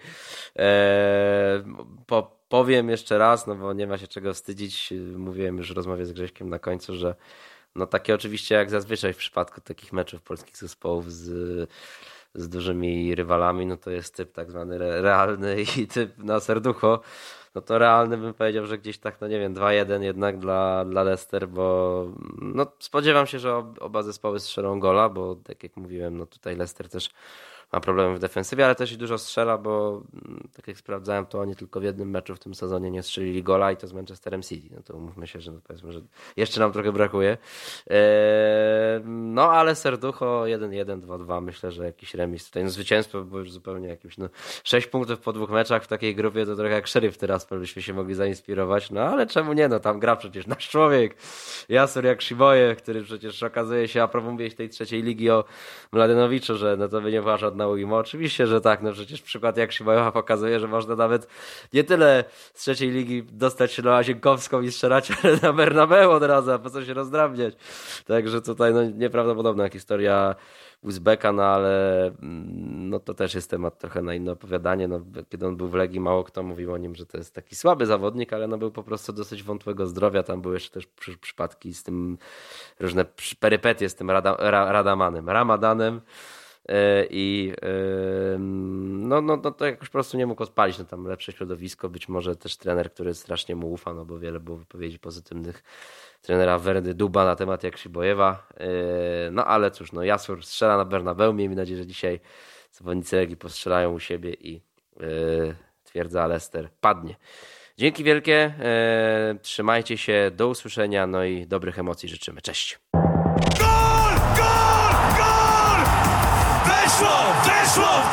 e, po, powiem jeszcze raz, no bo nie ma się czego wstydzić. Mówiłem już w rozmowie z Grześkiem na końcu, że No takie oczywiście jak zazwyczaj w przypadku takich meczów polskich zespołów z, z dużymi rywalami, no to jest typ tak zwany realny i typ na serducho. No to realny bym powiedział, że gdzieś tak, no nie wiem, 2-1 jednak dla, dla Leicester, bo no spodziewam się, że oba zespoły strzelą gola, bo tak jak mówiłem, no tutaj Leicester też ma problemy w defensywie, ale też i dużo strzela, bo mm, tak jak sprawdzałem, to oni tylko w jednym meczu w tym sezonie nie strzelili gola i to z Manchesterem City. No to umówmy się, że no powiedzmy, że jeszcze nam trochę brakuje. Eee, no ale serducho 1-1, 2-2, myślę, że jakiś remis tutaj. No zwycięstwo było już zupełnie jakimś, no 6 punktów po dwóch meczach w takiej grupie to trochę jak szeryf teraz byśmy się mogli zainspirować, no ale czemu nie, no tam gra przecież nasz człowiek, Jasur jak Shiboje, który przecież okazuje się, a propos mówiłeś tej trzeciej ligi o Mladenowiczu, że no to by nie była żadna ujma. Oczywiście, że tak, no przecież przykład jak Shiboja pokazuje, że można nawet nie tyle z trzeciej ligi dostać się na Łazienkowską i strzelać, ale na Bernabeu od razu, a po co się rozdrabniać. Także tutaj no, nieprawdopodobna historia Uzbeka, no ale mm, no to też jest temat trochę na inne opowiadanie. No, kiedy on był w Legii, mało kto mówił o nim, że to jest taki słaby zawodnik, ale no był po prostu dosyć wątłego zdrowia. Tam były jeszcze też przy, przypadki z tym, różne perypetie z tym Rada, Radamanem, Ramadanem. E, i no, no, no to jakoś po prostu nie mógł odpalić, no tam lepsze środowisko, być może też trener, który strasznie mu ufa, no bo wiele było wypowiedzi pozytywnych trenera Werdy Duba na temat Jakszybojewa, e, no ale cóż, no Jasur strzela na Bernabeu, miejmy nadzieję, że dzisiaj zawodnicy Legii postrzelają u siebie i e, twierdza Lester padnie. Dzięki wielkie, trzymajcie się, do usłyszenia, no i dobrych emocji życzymy. Cześć! Weszło! Weszło! Weszło!